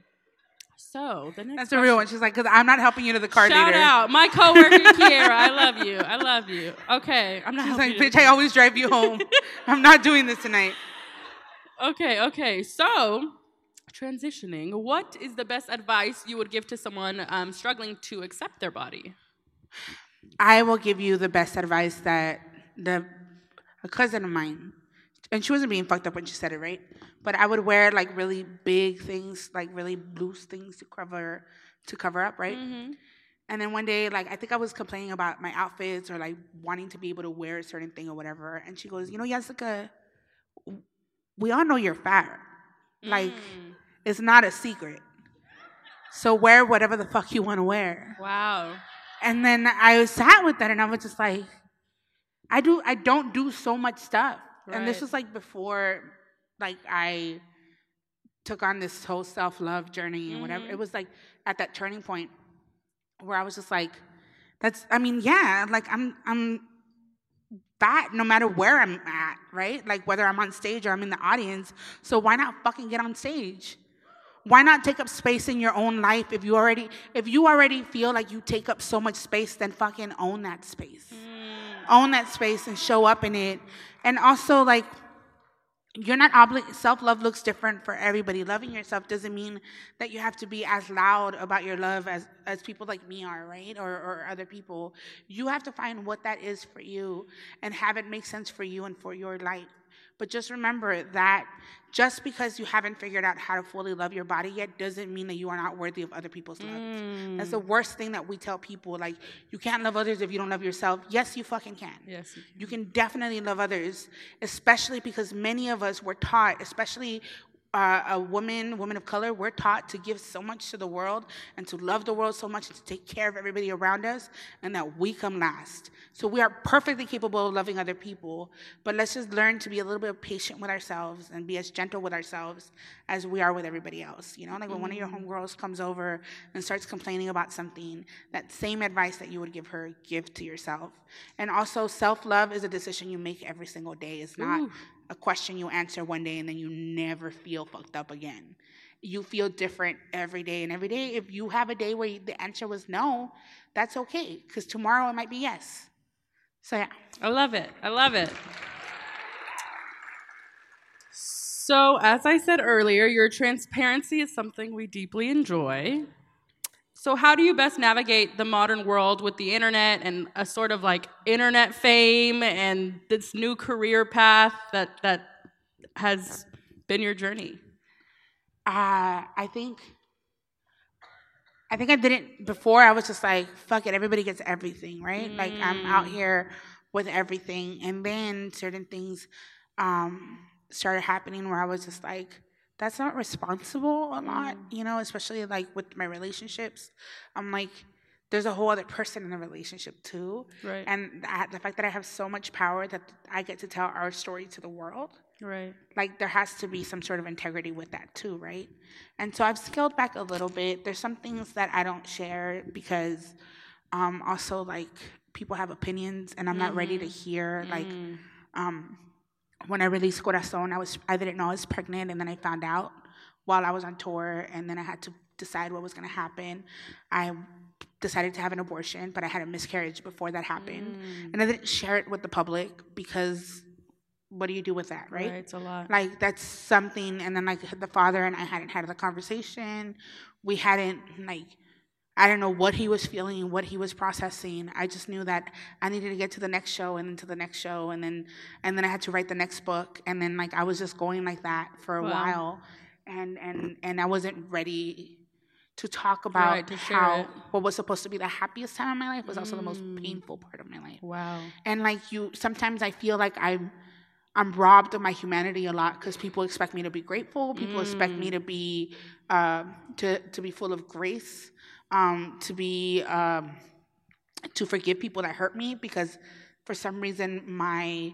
Speaker 6: So the next
Speaker 5: That's a real one. She's like, because I'm not helping you to the car
Speaker 6: Shout
Speaker 5: later.
Speaker 6: out, my coworker (laughs) Kiera. I love you. I love you. Okay, I'm not.
Speaker 5: She's like, bitch, I always drive you home. (laughs) I'm not doing this tonight.
Speaker 6: Okay, okay. So, transitioning, what is the best advice you would give to someone um, struggling to accept their body?
Speaker 5: I will give you the best advice that the a cousin of mine, and she wasn't being fucked up when she said it, right? But I would wear like really big things, like really loose things to cover to cover up, right? Mm-hmm. And then one day, like I think I was complaining about my outfits or like wanting to be able to wear a certain thing or whatever, and she goes, "You know, Yesika, we all know you're fat. Like mm. it's not a secret. So wear whatever the fuck you want to wear."
Speaker 6: Wow.
Speaker 5: And then I sat with that and I was just like, I do I don't do so much stuff. And this was like before like I took on this whole self-love journey and whatever. Mm-hmm. It was like at that turning point where I was just like, that's I mean, yeah, like I'm I'm fat no matter where I'm at, right? Like whether I'm on stage or I'm in the audience. So why not fucking get on stage? Why not take up space in your own life if you already if you already feel like you take up so much space, then fucking own that space. Mm. Own that space and show up in it. And also like you're not obligated self-love looks different for everybody. Loving yourself doesn't mean that you have to be as loud about your love as as people like me are right? Or or other people. You have to find what that is for you and have it make sense for you and for your life but just remember that just because you haven't figured out how to fully love your body yet doesn't mean that you are not worthy of other people's love. That's the mm. worst thing that we tell people. Like, you can't love others if you don't love yourself. Yes, you fucking can.
Speaker 6: Yes, you
Speaker 5: You can definitely love others, especially because many of us were taught, especially uh, a woman, women of color, we're taught to give so much to the world and to love the world so much and to take care of everybody around us, and that we come last. So we are perfectly capable of loving other people, but let's just learn to be a little bit patient with ourselves and be as gentle with ourselves as we are with everybody else. You know, like when one of your homegirls comes over and starts complaining about something, that same advice that you would give her, give to yourself. And also, self love is a decision you make every single day. It's not a question you answer one day and then you never feel fucked up again. You feel different every day. And every day, if you have a day where the answer was no, that's okay, because tomorrow it might be yes. So, yeah.
Speaker 6: I love it. I love it. So, as I said earlier, your transparency is something we deeply enjoy. So, how do you best navigate the modern world with the internet and a sort of like internet fame and this new career path that that has been your journey?
Speaker 5: Uh, I think I think I didn't before I was just like, fuck it, everybody gets everything, right? Like I'm out here with everything. And then certain things um started happening where I was just like, that's not responsible a lot, you know, especially like with my relationships. I'm like, there's a whole other person in the relationship too.
Speaker 6: Right.
Speaker 5: And that, the fact that I have so much power that I get to tell our story to the world
Speaker 6: Right.
Speaker 5: like there has to be some sort of integrity with that too, right? And so I've scaled back a little bit. There's some things that I don't share because um also like people have opinions and I'm not ready to hear like um when I released Corazon, I was I didn't know I was pregnant and then I found out while I was on tour and then I had to decide what was going to happen. I decided to have an abortion, but I had a miscarriage before that happened. Mm. And I didn't share it with the public because what do you do with that, right?
Speaker 6: Right, it's a lot.
Speaker 5: Like that's something and then like the father and I hadn't had the conversation. We hadn't like I don't know what he was feeling, what he was processing. I just knew that I needed to get to the next show and then to the next show and then and then I had to write the next book and then like I was just going like that for a
Speaker 6: Wow.
Speaker 5: while. and and and I wasn't ready to talk about
Speaker 6: Right, to
Speaker 5: how
Speaker 6: it.
Speaker 5: what was supposed to be the happiest time of my life was also the most painful part of my life.
Speaker 6: Wow.
Speaker 5: And like you, sometimes I feel like I'm I'm robbed of my humanity a lot because people expect me to be grateful. People expect me to be uh, to to be full of grace, um, to be um, to forgive people that hurt me because for some reason my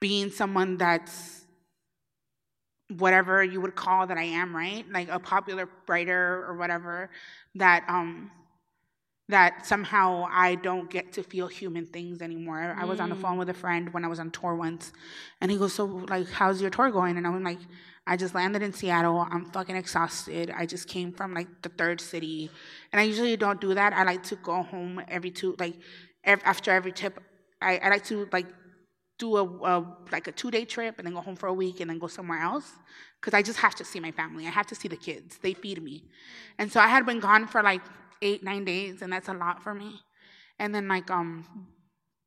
Speaker 5: being someone that's whatever you would call that I am, right? Like a popular writer or whatever, that um that somehow I don't get to feel human things anymore. I, I was on the phone with a friend when I was on tour once, and he goes, "So, like, how's your tour going?" And I'm like, "I just landed in Seattle. I'm fucking exhausted. I just came from like the third city, and I usually don't do that. I like to go home every two, like, ev- after every trip. I, I like to like do a, a like a two day trip and then go home for a week and then go somewhere else because I just have to see my family. I have to see the kids. They feed me, and so I had been gone for like eight nine days, and that's a lot for me. And then like um,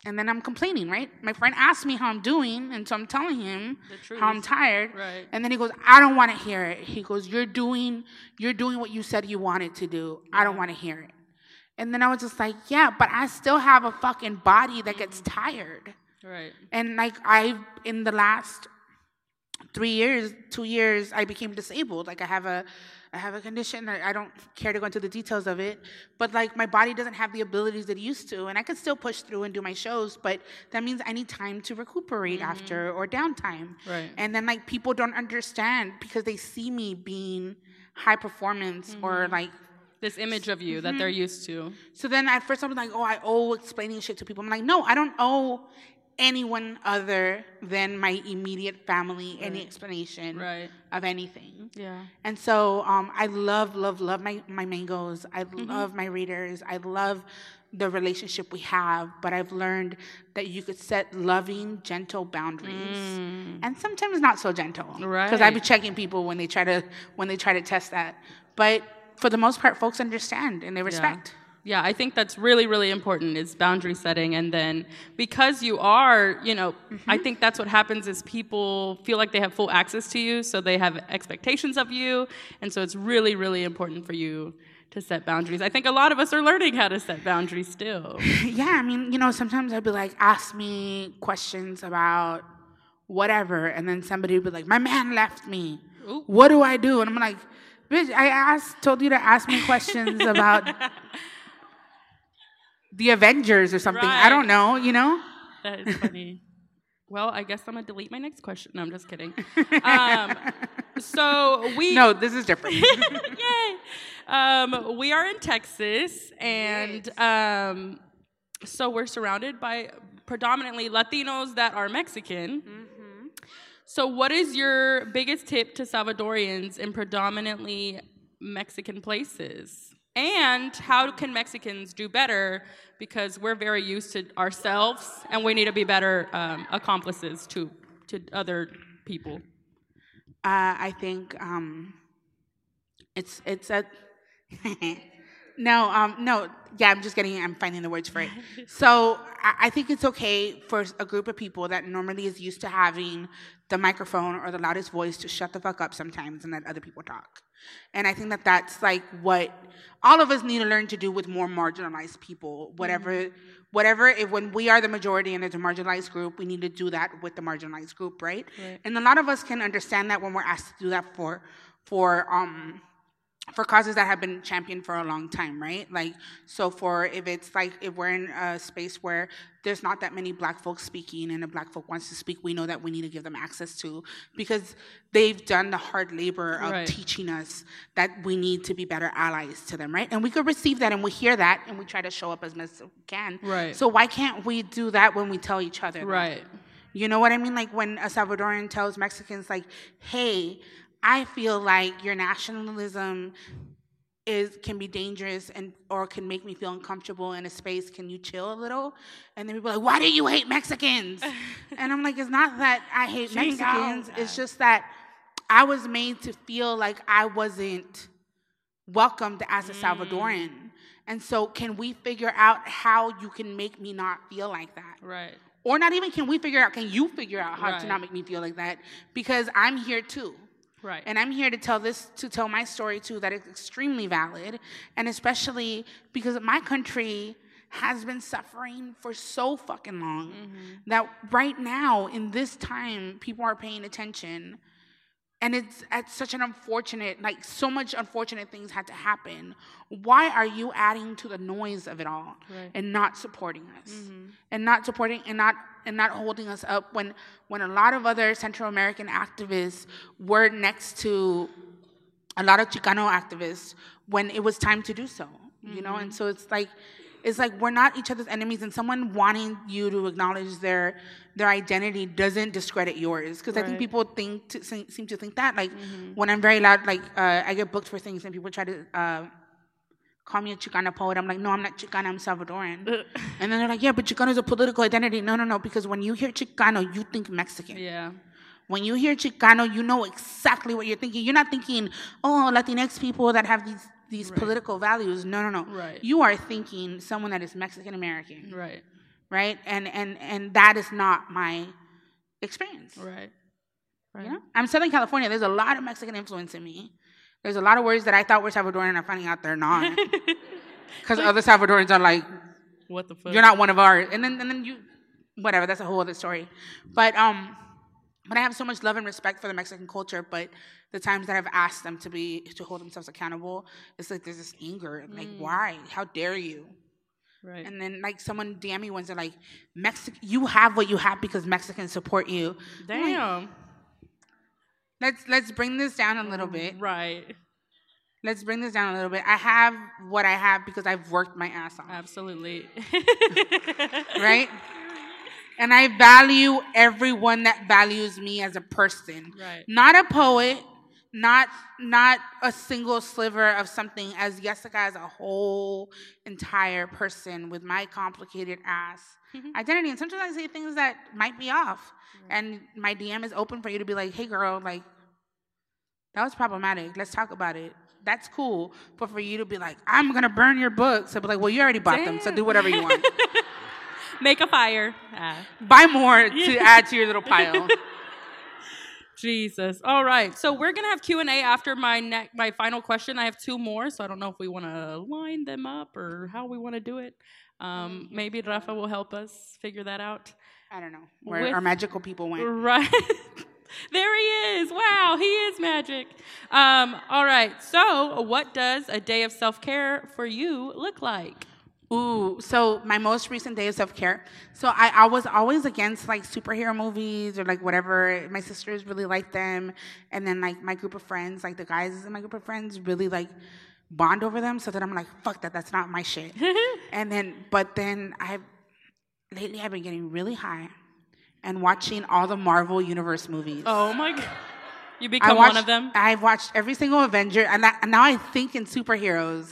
Speaker 5: and then I'm complaining, right? My friend asked me how I'm doing, and so I'm telling him how I'm tired.
Speaker 6: Right.
Speaker 5: And then he goes, I don't want to hear it. He goes, You're doing you're doing what you said you wanted to do. I don't want to hear it. And then I was just like, Yeah, but I still have a fucking body that gets mm-hmm. tired.
Speaker 6: Right.
Speaker 5: And like I in the last three years, two years, I became disabled. Like I have a I have a condition. I I don't care to go into the details of it, but like my body doesn't have the abilities that it used to, and I can still push through and do my shows. But that means I need time to recuperate mm-hmm. after or downtime.
Speaker 6: Right.
Speaker 5: And then like people don't understand because they see me being high performance or mm-hmm. like
Speaker 6: This image of you that they're mm-hmm. used to.
Speaker 5: so then at first I was like, oh, I owe explaining shit to people. I'm like, no, I don't owe anyone other than my immediate family any explanation
Speaker 6: Right.
Speaker 5: of anything.
Speaker 6: Yeah.
Speaker 5: And so um, I love, love, love my, my mangoes. I
Speaker 6: Mm-hmm.
Speaker 5: love my readers. I love the relationship we have. But I've learned that you could set loving, gentle boundaries, and sometimes not so gentle. Right? Because I be
Speaker 6: Mm.
Speaker 5: Checking people when they try to when they try to test that. But for the most part, folks understand and they respect.
Speaker 6: Yeah, I think that's really, really important is boundary setting. And then because you are, you know, I mm-hmm. think that's what happens is people feel like they have full access to you, so they have expectations of you. And so it's really, really important for you to set boundaries. I think a lot of us are learning how to set boundaries still. (laughs)
Speaker 5: Yeah, I mean, you know, sometimes I'd be like, ask me questions about whatever, and then somebody would be like, my man left me.
Speaker 6: Ooh.
Speaker 5: What do I do? And I'm like, bitch, I asked, told you to ask me (laughs) questions about the Avengers or something. I don't know, you know? (laughs)
Speaker 6: That is funny. well, I guess I'm gonna delete my next question. No, I'm just kidding. (laughs) Um, so we
Speaker 5: No, this is different. (laughs)
Speaker 6: Yay! Um, we are in Texas, and um, so we're surrounded by predominantly Latinos that are Mexican. So, what is your biggest tip to Salvadorians in predominantly Mexican places? And how can Mexicans do better? Because we're very used to ourselves, and we need to be better um, accomplices to to other people.
Speaker 5: Uh, I think um, it's it's a (laughs) no um, no yeah I'm just getting I'm finding the words for it. (laughs) So I, I think it's okay for a group of people that normally is used to having the microphone or the loudest voice to shut the fuck up sometimes and let other people talk. And I think that that's like what all of us need to learn to do with more marginalized people. Whatever, whatever. If when we are the majority and it's a marginalized group, we need to do that with the marginalized group, right? And a lot of us can understand that when we're asked to do that for, for um, for causes that have been championed for a long time, right? Like, so for if it's like if we're in a space where there's not that many black folks speaking and a black folk wants to speak, we know that we need to give them access to because they've done the hard labor of
Speaker 6: Right.
Speaker 5: teaching us that we need to be better allies to them, right? And we could receive that and we hear that and we try to show up as much as we can.
Speaker 6: Right.
Speaker 5: So why can't we do that when we tell each other? that?
Speaker 6: Right.
Speaker 5: You know what I mean? Like when a Salvadorian tells Mexicans, like, "Hey, I feel like your nationalism is can be dangerous and or can make me feel uncomfortable in a space. Can you chill a little?" And then people are like, "Why do you hate Mexicans?" (laughs) and I'm like, "It's not that I hate Mexicans. It's just that I was made to feel like I wasn't welcomed as a Salvadoran." And so, can we figure out how you can make me not feel like that?
Speaker 6: Right.
Speaker 5: Or not even can we figure out, can you figure out how to not make me feel like that? Because I'm here too.
Speaker 6: Right.
Speaker 5: And I'm here to tell this to tell my story too that it's extremely valid and especially because my country has been suffering for so fucking long mm-hmm. that right now in this time people are paying attention and it's at such an unfortunate like so much unfortunate things had to happen. Why are you adding to the noise of it all
Speaker 6: Right.
Speaker 5: and not supporting us? Mm-hmm. And not supporting and not and not holding us up when when a lot of other central american activists were next to a lot of chicano activists when it was time to do so you know? And mm-hmm. so it's like it's like we're not each other's enemies and someone wanting you to acknowledge their their identity doesn't discredit yours. Because i think people think to, seem to think that like when i'm very loud like uh, i get booked for things and people try to uh, call me a chicana poet i'm like no i'm not chicana i'm salvadoran. (laughs) And then they're like yeah but chicano is a political identity. No no no because when you hear chicano you think mexican.
Speaker 6: Yeah.
Speaker 5: when you hear Chicano, you know exactly what you're thinking. You're not thinking, oh, Latinx people that have these these political values. No, no, no.
Speaker 6: Right.
Speaker 5: You are thinking someone that is Mexican American,
Speaker 6: Right.
Speaker 5: right? And and and that is not my experience.
Speaker 6: Right. Right.
Speaker 5: You know? I'm Southern California. There's a lot of Mexican influence in me. There's a lot of words that I thought were Salvadoran, and I'm finding out they're not. (laughs) Because other Salvadorans are like,
Speaker 6: What the fuck?
Speaker 5: you're not one of ours. And then and then you whatever, that's a whole other story. But um but I have so much love and respect for the Mexican culture, but the times that I've asked them to be to hold themselves accountable, it's like there's this anger. Like, mm. why? How dare you?
Speaker 6: Right.
Speaker 5: And then like someone DM me once they're like, Mexic you have what you have because Mexicans support you. I'm like,
Speaker 6: Damn.
Speaker 5: let's let's bring this down a little bit.
Speaker 6: Right.
Speaker 5: Let's bring this down a little bit. I have what I have because I've worked my ass off.
Speaker 6: Absolutely. (laughs)
Speaker 5: right? And I value everyone that values me as a person.
Speaker 6: Right.
Speaker 5: Not a poet, not not a single sliver of something as Yesika as a whole entire person with my complicated ass mm-hmm. identity. And sometimes I say things that might be off. And my DM is open for you to be like, hey girl, like that was problematic. Let's talk about it. That's cool. But for you to be like, I'm gonna burn your books, I'd be like, well, you already bought them, so do whatever you want. (laughs)
Speaker 6: Make a fire. Ah.
Speaker 5: Buy more to add to your little pile. (laughs)
Speaker 6: Jesus. All right. So we're gonna have Q and A after my ne- my final question. I have two more, so I don't know if we want to line them up or how we want to do it. Um, maybe Rafa will help us figure that out.
Speaker 5: I don't know where
Speaker 6: With-
Speaker 5: our magical people went.
Speaker 6: Right. (laughs) there he is. Wow, he is magic. Um, all right. So, what does a day of self care for you look like?
Speaker 5: Ooh, so my most recent day of self care. So I, I was always against like superhero movies or like whatever. My sisters really liked them, and then like my group of friends, like the guys in my group of friends, really like bond over them. So that I'm like, fuck that, that's not my shit. (laughs) and then, but then I've lately I've been getting really high and watching all the Marvel Universe movies.
Speaker 6: Oh my god. You become
Speaker 5: watched,
Speaker 6: one of them?
Speaker 5: I've watched every single Avenger, and, that, and now I think in superheroes.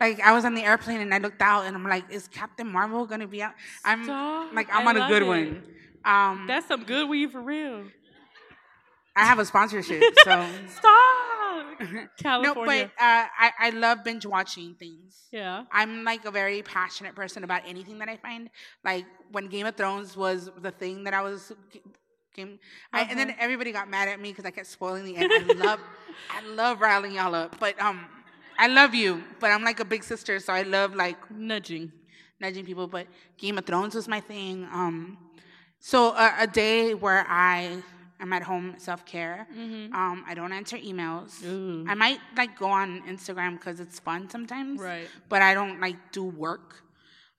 Speaker 5: Like I was on the airplane and I looked out and I'm like, is Captain Marvel gonna be out? I'm
Speaker 6: Stop.
Speaker 5: like, I'm
Speaker 6: I
Speaker 5: on a good
Speaker 6: it.
Speaker 5: one. Um,
Speaker 6: That's some good weed for real.
Speaker 5: I have a sponsorship, (laughs) so
Speaker 6: Stop. California. (laughs) no.
Speaker 5: But uh, I I love binge watching things.
Speaker 6: yeah.
Speaker 5: I'm like a very passionate person about anything that I find. Like when Game of Thrones was the thing that I was. Game, I, and
Speaker 6: Uh-huh.
Speaker 5: then everybody got mad at me because I kept spoiling the end. I (laughs) love, I love riling y'all up, but um, I love you, but I'm like a big sister, so I love like
Speaker 6: Nudging.
Speaker 5: nudging people. But Game of Thrones was my thing. Um, so a, a day where I am at home, self care. Um, I don't answer emails.
Speaker 6: Ooh.
Speaker 5: I might like go on Instagram because it's fun sometimes.
Speaker 6: Right.
Speaker 5: But I don't like do work.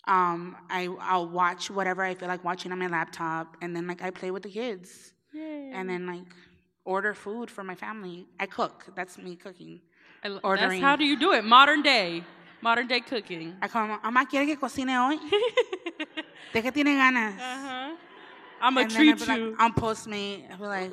Speaker 5: Um, I I'll watch whatever I feel like watching on my laptop, and then like I play with the kids, and then like order food for my family. I cook. That's me cooking.
Speaker 6: Lo- That's how do you do it? Modern day. Modern day cooking.
Speaker 5: I call mamá, quiere que cocine hoy. (laughs) ¿De qué tiene ganas?
Speaker 6: Uh-huh. I'm
Speaker 5: and I'll
Speaker 6: treat
Speaker 5: be
Speaker 6: you
Speaker 5: like, on Postmate, I'll be like,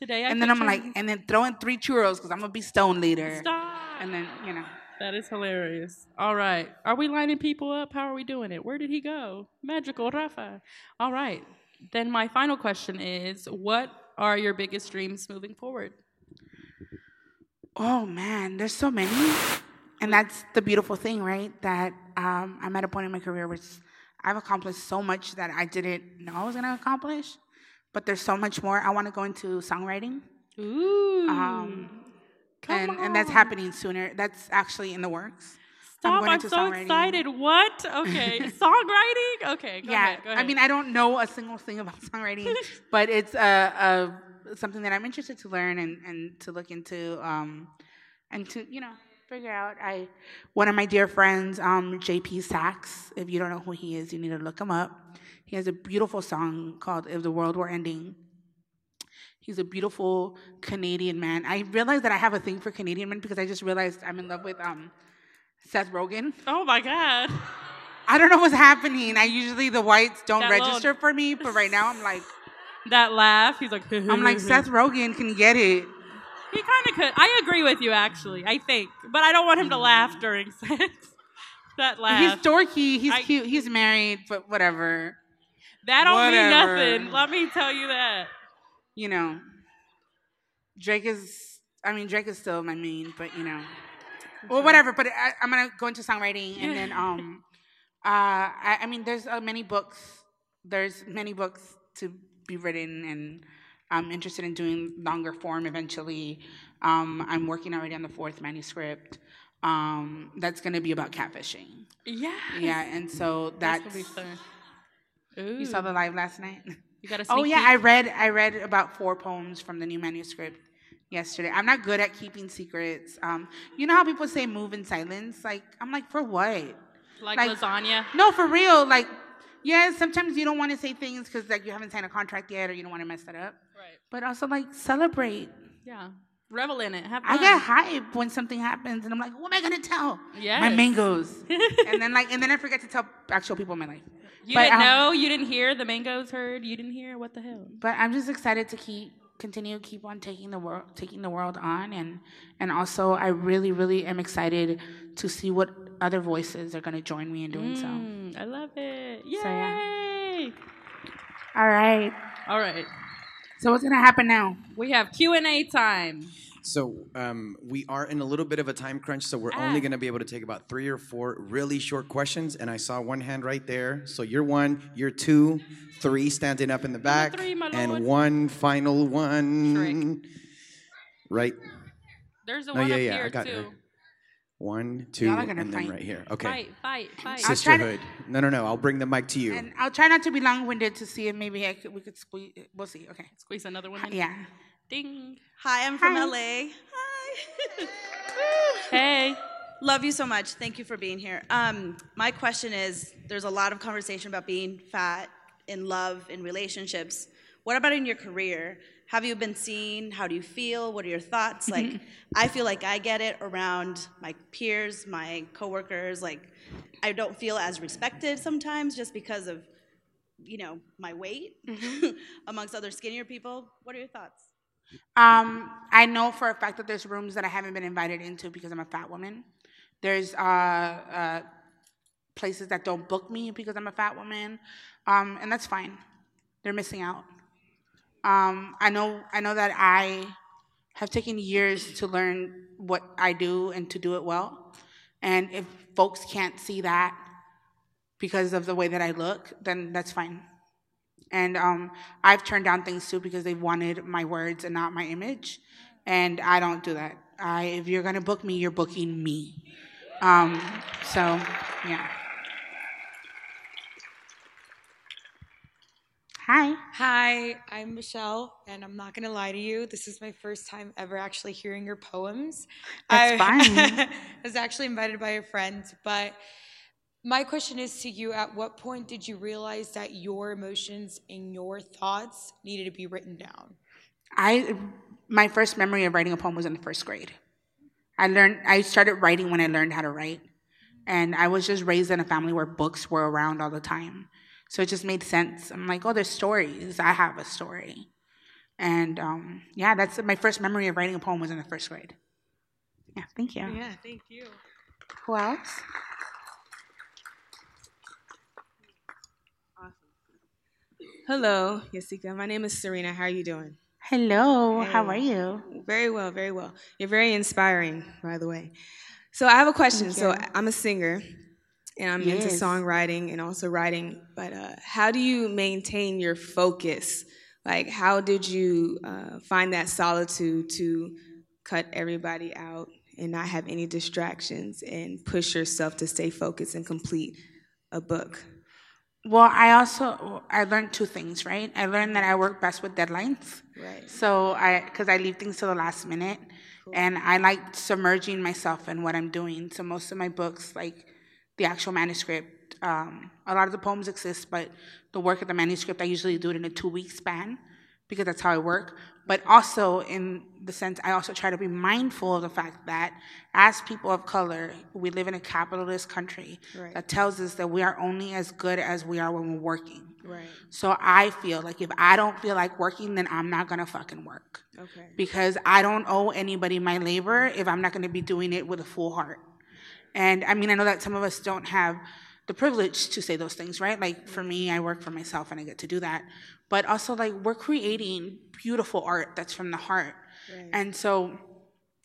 Speaker 6: today. I
Speaker 5: and then I'm like, and then throw in three churros because I'm gonna be stone later.
Speaker 6: stop.
Speaker 5: And then you know,
Speaker 6: That is hilarious. All right. Are we lining people up? How are we doing it? Where did he go? Magical Rafa. All right. Then my final question is what are your biggest dreams moving forward?
Speaker 5: Oh man, there's so many, and that's the beautiful thing, right? That um, I'm at a point in my career where I've accomplished so much that I didn't know I was gonna accomplish, but there's so much more. I want to go into songwriting.
Speaker 6: Ooh.
Speaker 5: Um,
Speaker 6: Come
Speaker 5: and, and that's happening sooner. That's actually in the works.
Speaker 6: Stop!
Speaker 5: going
Speaker 6: I'm, so excited. What? Okay, (laughs) songwriting. Okay, go
Speaker 5: yeah,
Speaker 6: ahead. Go
Speaker 5: I mean, I don't know a single thing about (laughs) songwriting, (laughs) but it's uh, uh, something that I'm interested to learn and, and to look into um, and to, you know, figure out. I One of my dear friends, um, JP Saxe, if you don't know who he is, you need to look him up. He has a beautiful song called If the World Were Ending. He's a beautiful Canadian man. I realized that I have a thing for Canadian men because I just realized I'm in love with um, Seth Rogen.
Speaker 6: oh my god.
Speaker 5: I don't know what's happening. I usually the whites don't
Speaker 6: That little-
Speaker 5: register for me, but right now I'm like
Speaker 6: That laugh. He's like.
Speaker 5: I'm like (laughs) Seth Rogen can get it.
Speaker 6: He kind of could. I agree with you, actually. I think, but I don't want him to laugh during (laughs) sex. that laugh.
Speaker 5: He's dorky. He's
Speaker 6: I-
Speaker 5: cute. He's married, but whatever.
Speaker 6: that don't
Speaker 5: whatever.
Speaker 6: mean nothing. Let me tell you that.
Speaker 5: You know, Drake is. I mean, Drake is still my main, but you know, well, whatever. But I, I'm gonna go into songwriting, and then (laughs) um, uh, I, I mean, there's uh, many books. There's many books to be written, and I'm interested in doing longer form eventually. Um, I'm working already on the fourth manuscript. Um, that's gonna be about catfishing.
Speaker 6: Yeah.
Speaker 5: Yeah, and so
Speaker 6: That's
Speaker 5: that's.
Speaker 6: gonna be fun. Ooh.
Speaker 5: You saw the live last night.
Speaker 6: You got a
Speaker 5: Oh yeah,
Speaker 6: peek?
Speaker 5: I read I read about four poems from the new manuscript yesterday. I'm not good at keeping secrets. Um, you know how people say move in silence? Like I'm like for what?
Speaker 6: like,
Speaker 5: like-
Speaker 6: lasagna.
Speaker 5: No, for real. Like yeah, sometimes you don't want to say things because like you haven't signed a contract yet or you don't want to mess that up.
Speaker 6: Right.
Speaker 5: But also like celebrate.
Speaker 6: Yeah. Revel in it. Have
Speaker 5: I get hype when something happens and I'm like, what am I gonna tell? Yeah,
Speaker 6: My
Speaker 5: mangoes. (laughs) and then like and then I forget to tell actual people in my life.
Speaker 6: You
Speaker 5: But,
Speaker 6: didn't
Speaker 5: um,
Speaker 6: know. You didn't hear. The mangoes heard. You didn't hear. What the hell?
Speaker 5: but I'm just excited to keep continue keep on taking the world taking the world on and and also I really really am excited to see what other voices are going to join me in doing so.
Speaker 6: Mm, I love it. Yay!
Speaker 5: So, yeah. All right.
Speaker 6: All right.
Speaker 5: So what's going to happen now?
Speaker 6: We have Q and A time.
Speaker 3: So um, we are in a little bit of a time crunch, so we're
Speaker 6: Ah.
Speaker 3: only going to be able to take about three or four really short questions. And I saw one hand right there. So you're one, you're two, three standing up in the back,
Speaker 6: three, my lord.
Speaker 3: and one final one. Right.
Speaker 6: There's a
Speaker 3: No,
Speaker 6: one
Speaker 3: yeah,
Speaker 6: up
Speaker 3: yeah,
Speaker 6: here
Speaker 3: I got
Speaker 6: too.
Speaker 3: her. One, two,
Speaker 5: Y'all are
Speaker 3: and
Speaker 5: gonna
Speaker 3: then
Speaker 5: fight.
Speaker 3: right here. Okay.
Speaker 6: Fight, fight, fight.
Speaker 5: I'll try to-
Speaker 3: Sisterhood. No, no, no. I'll bring the mic to you.
Speaker 5: And I'll try not to be long-winded to see if maybe I could, we could squeeze we'll see. Okay.
Speaker 6: Squeeze another one. in.
Speaker 5: Yeah.
Speaker 6: Ding.
Speaker 7: Hi, I'm from
Speaker 5: Hi.
Speaker 7: LA. Hi. (laughs)
Speaker 6: Hey.
Speaker 7: Love you so much. Thank you for being here. Um, my question is there's a lot of conversation about being fat in love, in relationships. What about in your career? Have you been seen? How do you feel? What are your thoughts? Like, I feel like I get it around my peers, my coworkers. Like, I don't feel as respected sometimes just because of, you know, my weight (laughs) amongst other skinnier people. What are your thoughts?
Speaker 5: Um, I know for a fact that there's rooms that I haven't been invited into because I'm a fat woman. There's uh, uh, places that don't book me because I'm a fat woman, um, and that's fine. They're missing out. Um, I know. I know that I have taken years to learn what I do and to do it well. And if folks can't see that because of the way that I look, then that's fine. And um, I've turned down things too because they wanted my words and not my image. And I don't do that. I, if you're gonna book me, you're booking me. Um, so, yeah. Hi.
Speaker 8: Hi, I'm Michelle, and I'm not gonna lie to you. This is my first time ever actually hearing your poems.
Speaker 5: That's
Speaker 8: I
Speaker 5: fine.
Speaker 8: I (laughs) was actually invited by a friend, but my question is to you: At what point did you realize that your emotions and your thoughts needed to be written down?
Speaker 5: I my first memory of writing a poem was in the first grade. I learned I started writing when I learned how to write. And I was just raised in a family where books were around all the time. So it just made sense. I'm like, oh, there's stories. I have a story. And um, yeah, that's my first memory of writing a poem was in the first grade. Yeah, thank you.
Speaker 8: Yeah, thank you.
Speaker 5: Who else?
Speaker 9: Hello, Yesika. My name is Serena. How are you doing?
Speaker 5: Hello, how are you?
Speaker 9: Very well, very well. You're very inspiring, by the way. So I have a question. So. I'm a singer, and I'm into songwriting and also writing. But uh, how do you maintain your focus Like, how did you uh, find that solitude to cut everybody out and not have any distractions and push yourself to stay focused and complete a book?
Speaker 5: Well, I also I learned two things, right? I learned that I work best with deadlines.
Speaker 9: Right.
Speaker 5: So I because I leave things to the last minute, and I like submerging myself in what I'm doing. So most of my books, like the actual manuscript, um, a lot of the poems exist, but the work of the manuscript, I usually do it in a two week span because that's how I work. But also in the sense, I also try to be mindful of the fact that as people of color, we live in a capitalist country
Speaker 9: Right.
Speaker 5: that tells us that we are only as good as we are when we're working.
Speaker 9: Right.
Speaker 5: So I feel like if I don't feel like working, then I'm not gonna fucking work
Speaker 9: Okay.
Speaker 5: because I don't owe anybody my labor if I'm not gonna be doing it with a full heart. And I mean, I know that some of us don't have the privilege to say those things, right? Like for me, I work for myself and I get to do that. But also, like, we're creating beautiful art that's from the heart. And so,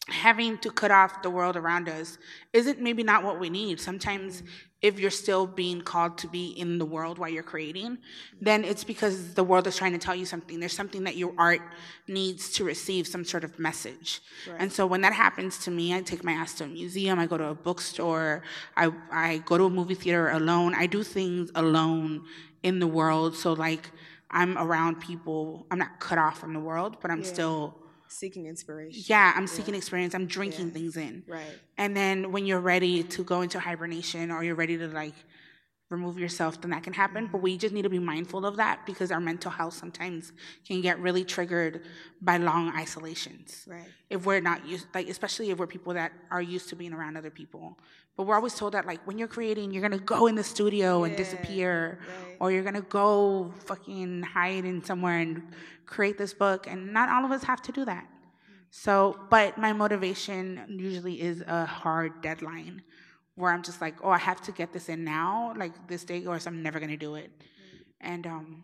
Speaker 5: having to cut off the world around us isn't maybe not what we need. Sometimes, if you're still being called to be in the world while you're creating, then it's because the world is trying to tell you something. There's something that your art needs to receive some sort of message. And so when that happens to me, I take my ass to a museum, I go to a bookstore, I, I go to a movie theater alone. I do things alone in the world. So, like, I'm around people, I'm not cut off from the world, but I'm
Speaker 9: Yeah.
Speaker 5: still
Speaker 9: Seeking inspiration.
Speaker 5: yeah, I'm seeking experience. I'm drinking things in.
Speaker 9: Right.
Speaker 5: And then when you're ready to go into hibernation or you're ready to like remove yourself, then that can happen. But we just need to be mindful of that because our mental health sometimes can get really triggered by long isolations.
Speaker 9: Right.
Speaker 5: If we're not used, like, especially if we're people that are used to being around other people. But we're always told that, like, when you're creating, you're gonna go in the studio and disappear, or you're gonna go fucking hide in somewhere and create this book. And not all of us have to do that. So, but my motivation usually is a hard deadline where I'm just like, oh, I have to get this in now, like this day, or else I'm never gonna do it. And um,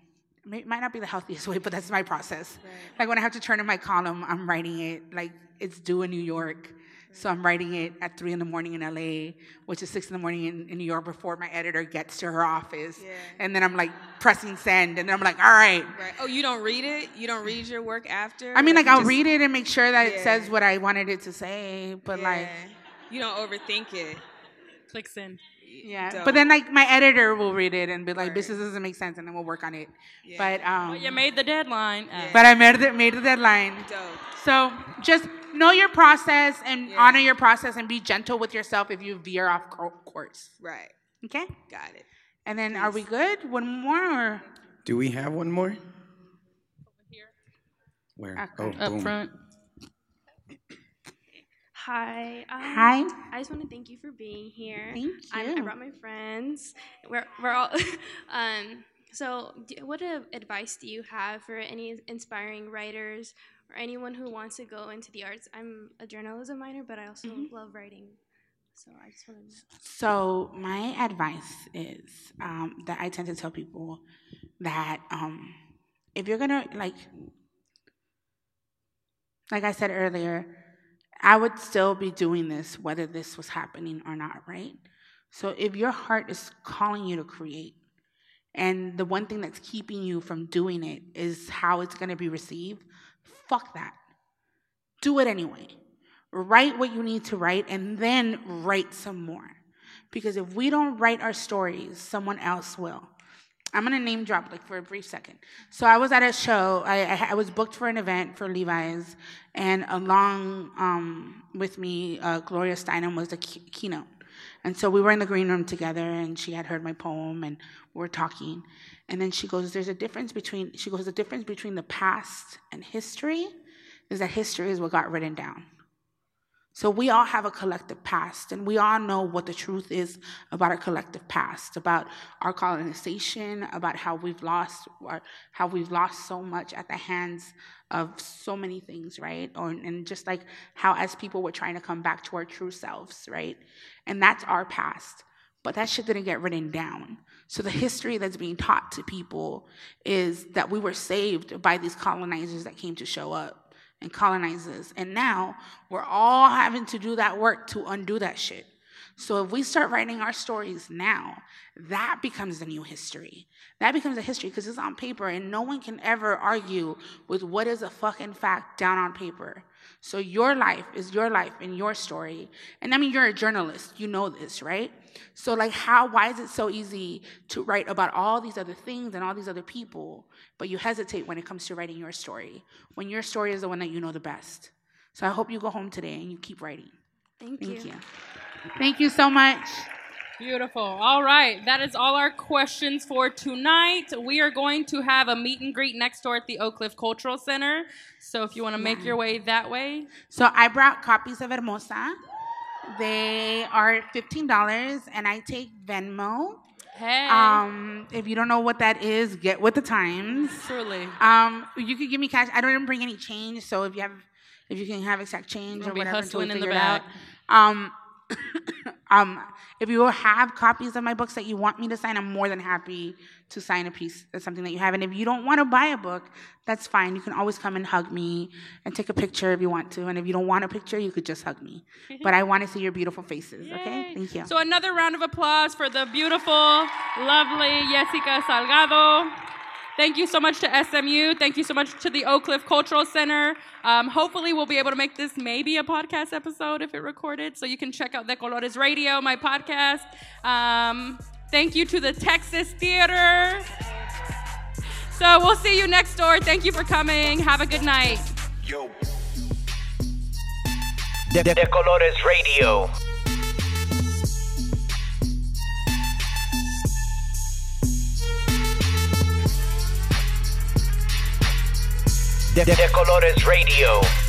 Speaker 5: it might not be the healthiest (laughs) way, but that's my process. Like when I have to turn in my column, I'm writing it like it's due in New York. So I'm writing it at three in the morning in LA, which is six in the morning in, in New York before my editor gets to her office. And then I'm like pressing send, and then I'm like, all right.
Speaker 9: Right. Oh, you don't read it? You don't read your work after?
Speaker 5: I mean, like
Speaker 9: you
Speaker 5: I'll
Speaker 9: just-
Speaker 5: read it and make sure that it says what I wanted it to say, but like,
Speaker 9: you don't overthink it.
Speaker 6: Clicks in.
Speaker 5: yeah.
Speaker 9: Don't.
Speaker 5: But then like my editor will read it and be like, this doesn't make sense, and then we'll work on it. But um,
Speaker 6: But you made the deadline.
Speaker 5: But I made the, made the deadline.
Speaker 9: Dope.
Speaker 5: So just know your process and honor your process and be gentle with yourself if you veer off course.
Speaker 9: Right.
Speaker 5: Okay.
Speaker 9: Got it.
Speaker 5: And then are we good? One more or?
Speaker 3: Do we have one more? Over here. Where? Oh,
Speaker 5: Okay.
Speaker 6: Up
Speaker 3: boom.
Speaker 6: front.
Speaker 10: Hi. Um,
Speaker 5: Hi.
Speaker 10: I just want to thank you for being here.
Speaker 5: Thank
Speaker 10: I'm, I brought my friends. We're we're all. (laughs) um. So, d what uh, advice do you have for any inspiring writers or anyone who wants to go into the arts? I'm a journalism minor, but I also
Speaker 5: Mm-hmm.
Speaker 10: love writing. So I just want to.
Speaker 5: So my advice is um, that I tend to tell people that um, if you're gonna like, like I said earlier, I would still be doing this whether this was happening or not, right? So if your heart is calling you to create, and the one thing that's keeping you from doing it is how it's gonna be received, fuck that. Do it anyway. Write what you need to write and then write some more. Because if we don't write our stories, someone else will. I'm gonna name drop like for a brief second. So I was at a show. I, I, I was booked for an event for Levi's, and along um, with me, uh, Gloria Steinem was the key- keynote. And so we were in the green room together, and she had heard my poem, and we were talking. And then she goes, "There's a difference between." She goes, "The difference between the past and history is that history is what got written down." So we all have a collective past, and we all know what the truth is about our collective past, about our colonization, about how we've lost, how we've lost so much at the hands of so many things, right? Or and just like how as people we're trying to come back to our true selves, right? And that's our past. But that shit didn't get written down. So the history that's being taught to people is that we were saved by these colonizers that came to show up and colonizes. And now we're all having to do that work to undo that shit. So if we start writing our stories now, that becomes the new history. That becomes a history because it's on paper and no one can ever argue with what is a fucking fact down on paper. So your life is your life and your story. And I mean, you're a journalist. You know this, right? So like how why is it so easy to write about all these other things and all these other people, but you hesitate when it comes to writing your story, when your story is the one that you know the best. So I hope you go home today and you keep writing.
Speaker 10: Thank,
Speaker 5: Thank
Speaker 10: you.
Speaker 5: you. Thank you so much.
Speaker 6: Beautiful. All right. That is all our questions for tonight. We are going to have a meet and greet next door at the Oak Cliff Cultural Center. So if you want to make your way that way,
Speaker 5: So I brought copies of Hermosa. They are fifteen dollars, and I take Venmo.
Speaker 6: Hey.
Speaker 5: Um, if you don't know what that is, get with the times.
Speaker 6: Truly.
Speaker 5: Um, you could give me cash. I don't even bring any change, so if you have, if you can have exact change
Speaker 6: We'll
Speaker 5: or
Speaker 6: be
Speaker 5: whatever until we
Speaker 6: hustling in the
Speaker 5: it out. Um, (coughs) um, if you have copies of my books that you want me to sign, I'm more than happy to sign a piece of something that you have. And if you don't want to buy a book, that's fine. You can always come and hug me and take a picture if you want to. And if you don't want a picture, you could just hug me. (laughs) But I want to see your beautiful faces. Okay? Thank you.
Speaker 6: So another round of applause for the beautiful, lovely Yesika Salgado. Thank you so much to SMU. Thank you so much to the Oak Cliff Cultural Center. Um, hopefully, we'll be able to make this maybe a podcast episode if it recorded. So you can check out De Colores Radio, my podcast. Um, thank you to the Texas Theater. So we'll see you next door. Thank you for coming. Have a good night.
Speaker 1: De, De Colores Radio. De, De Colores Radio.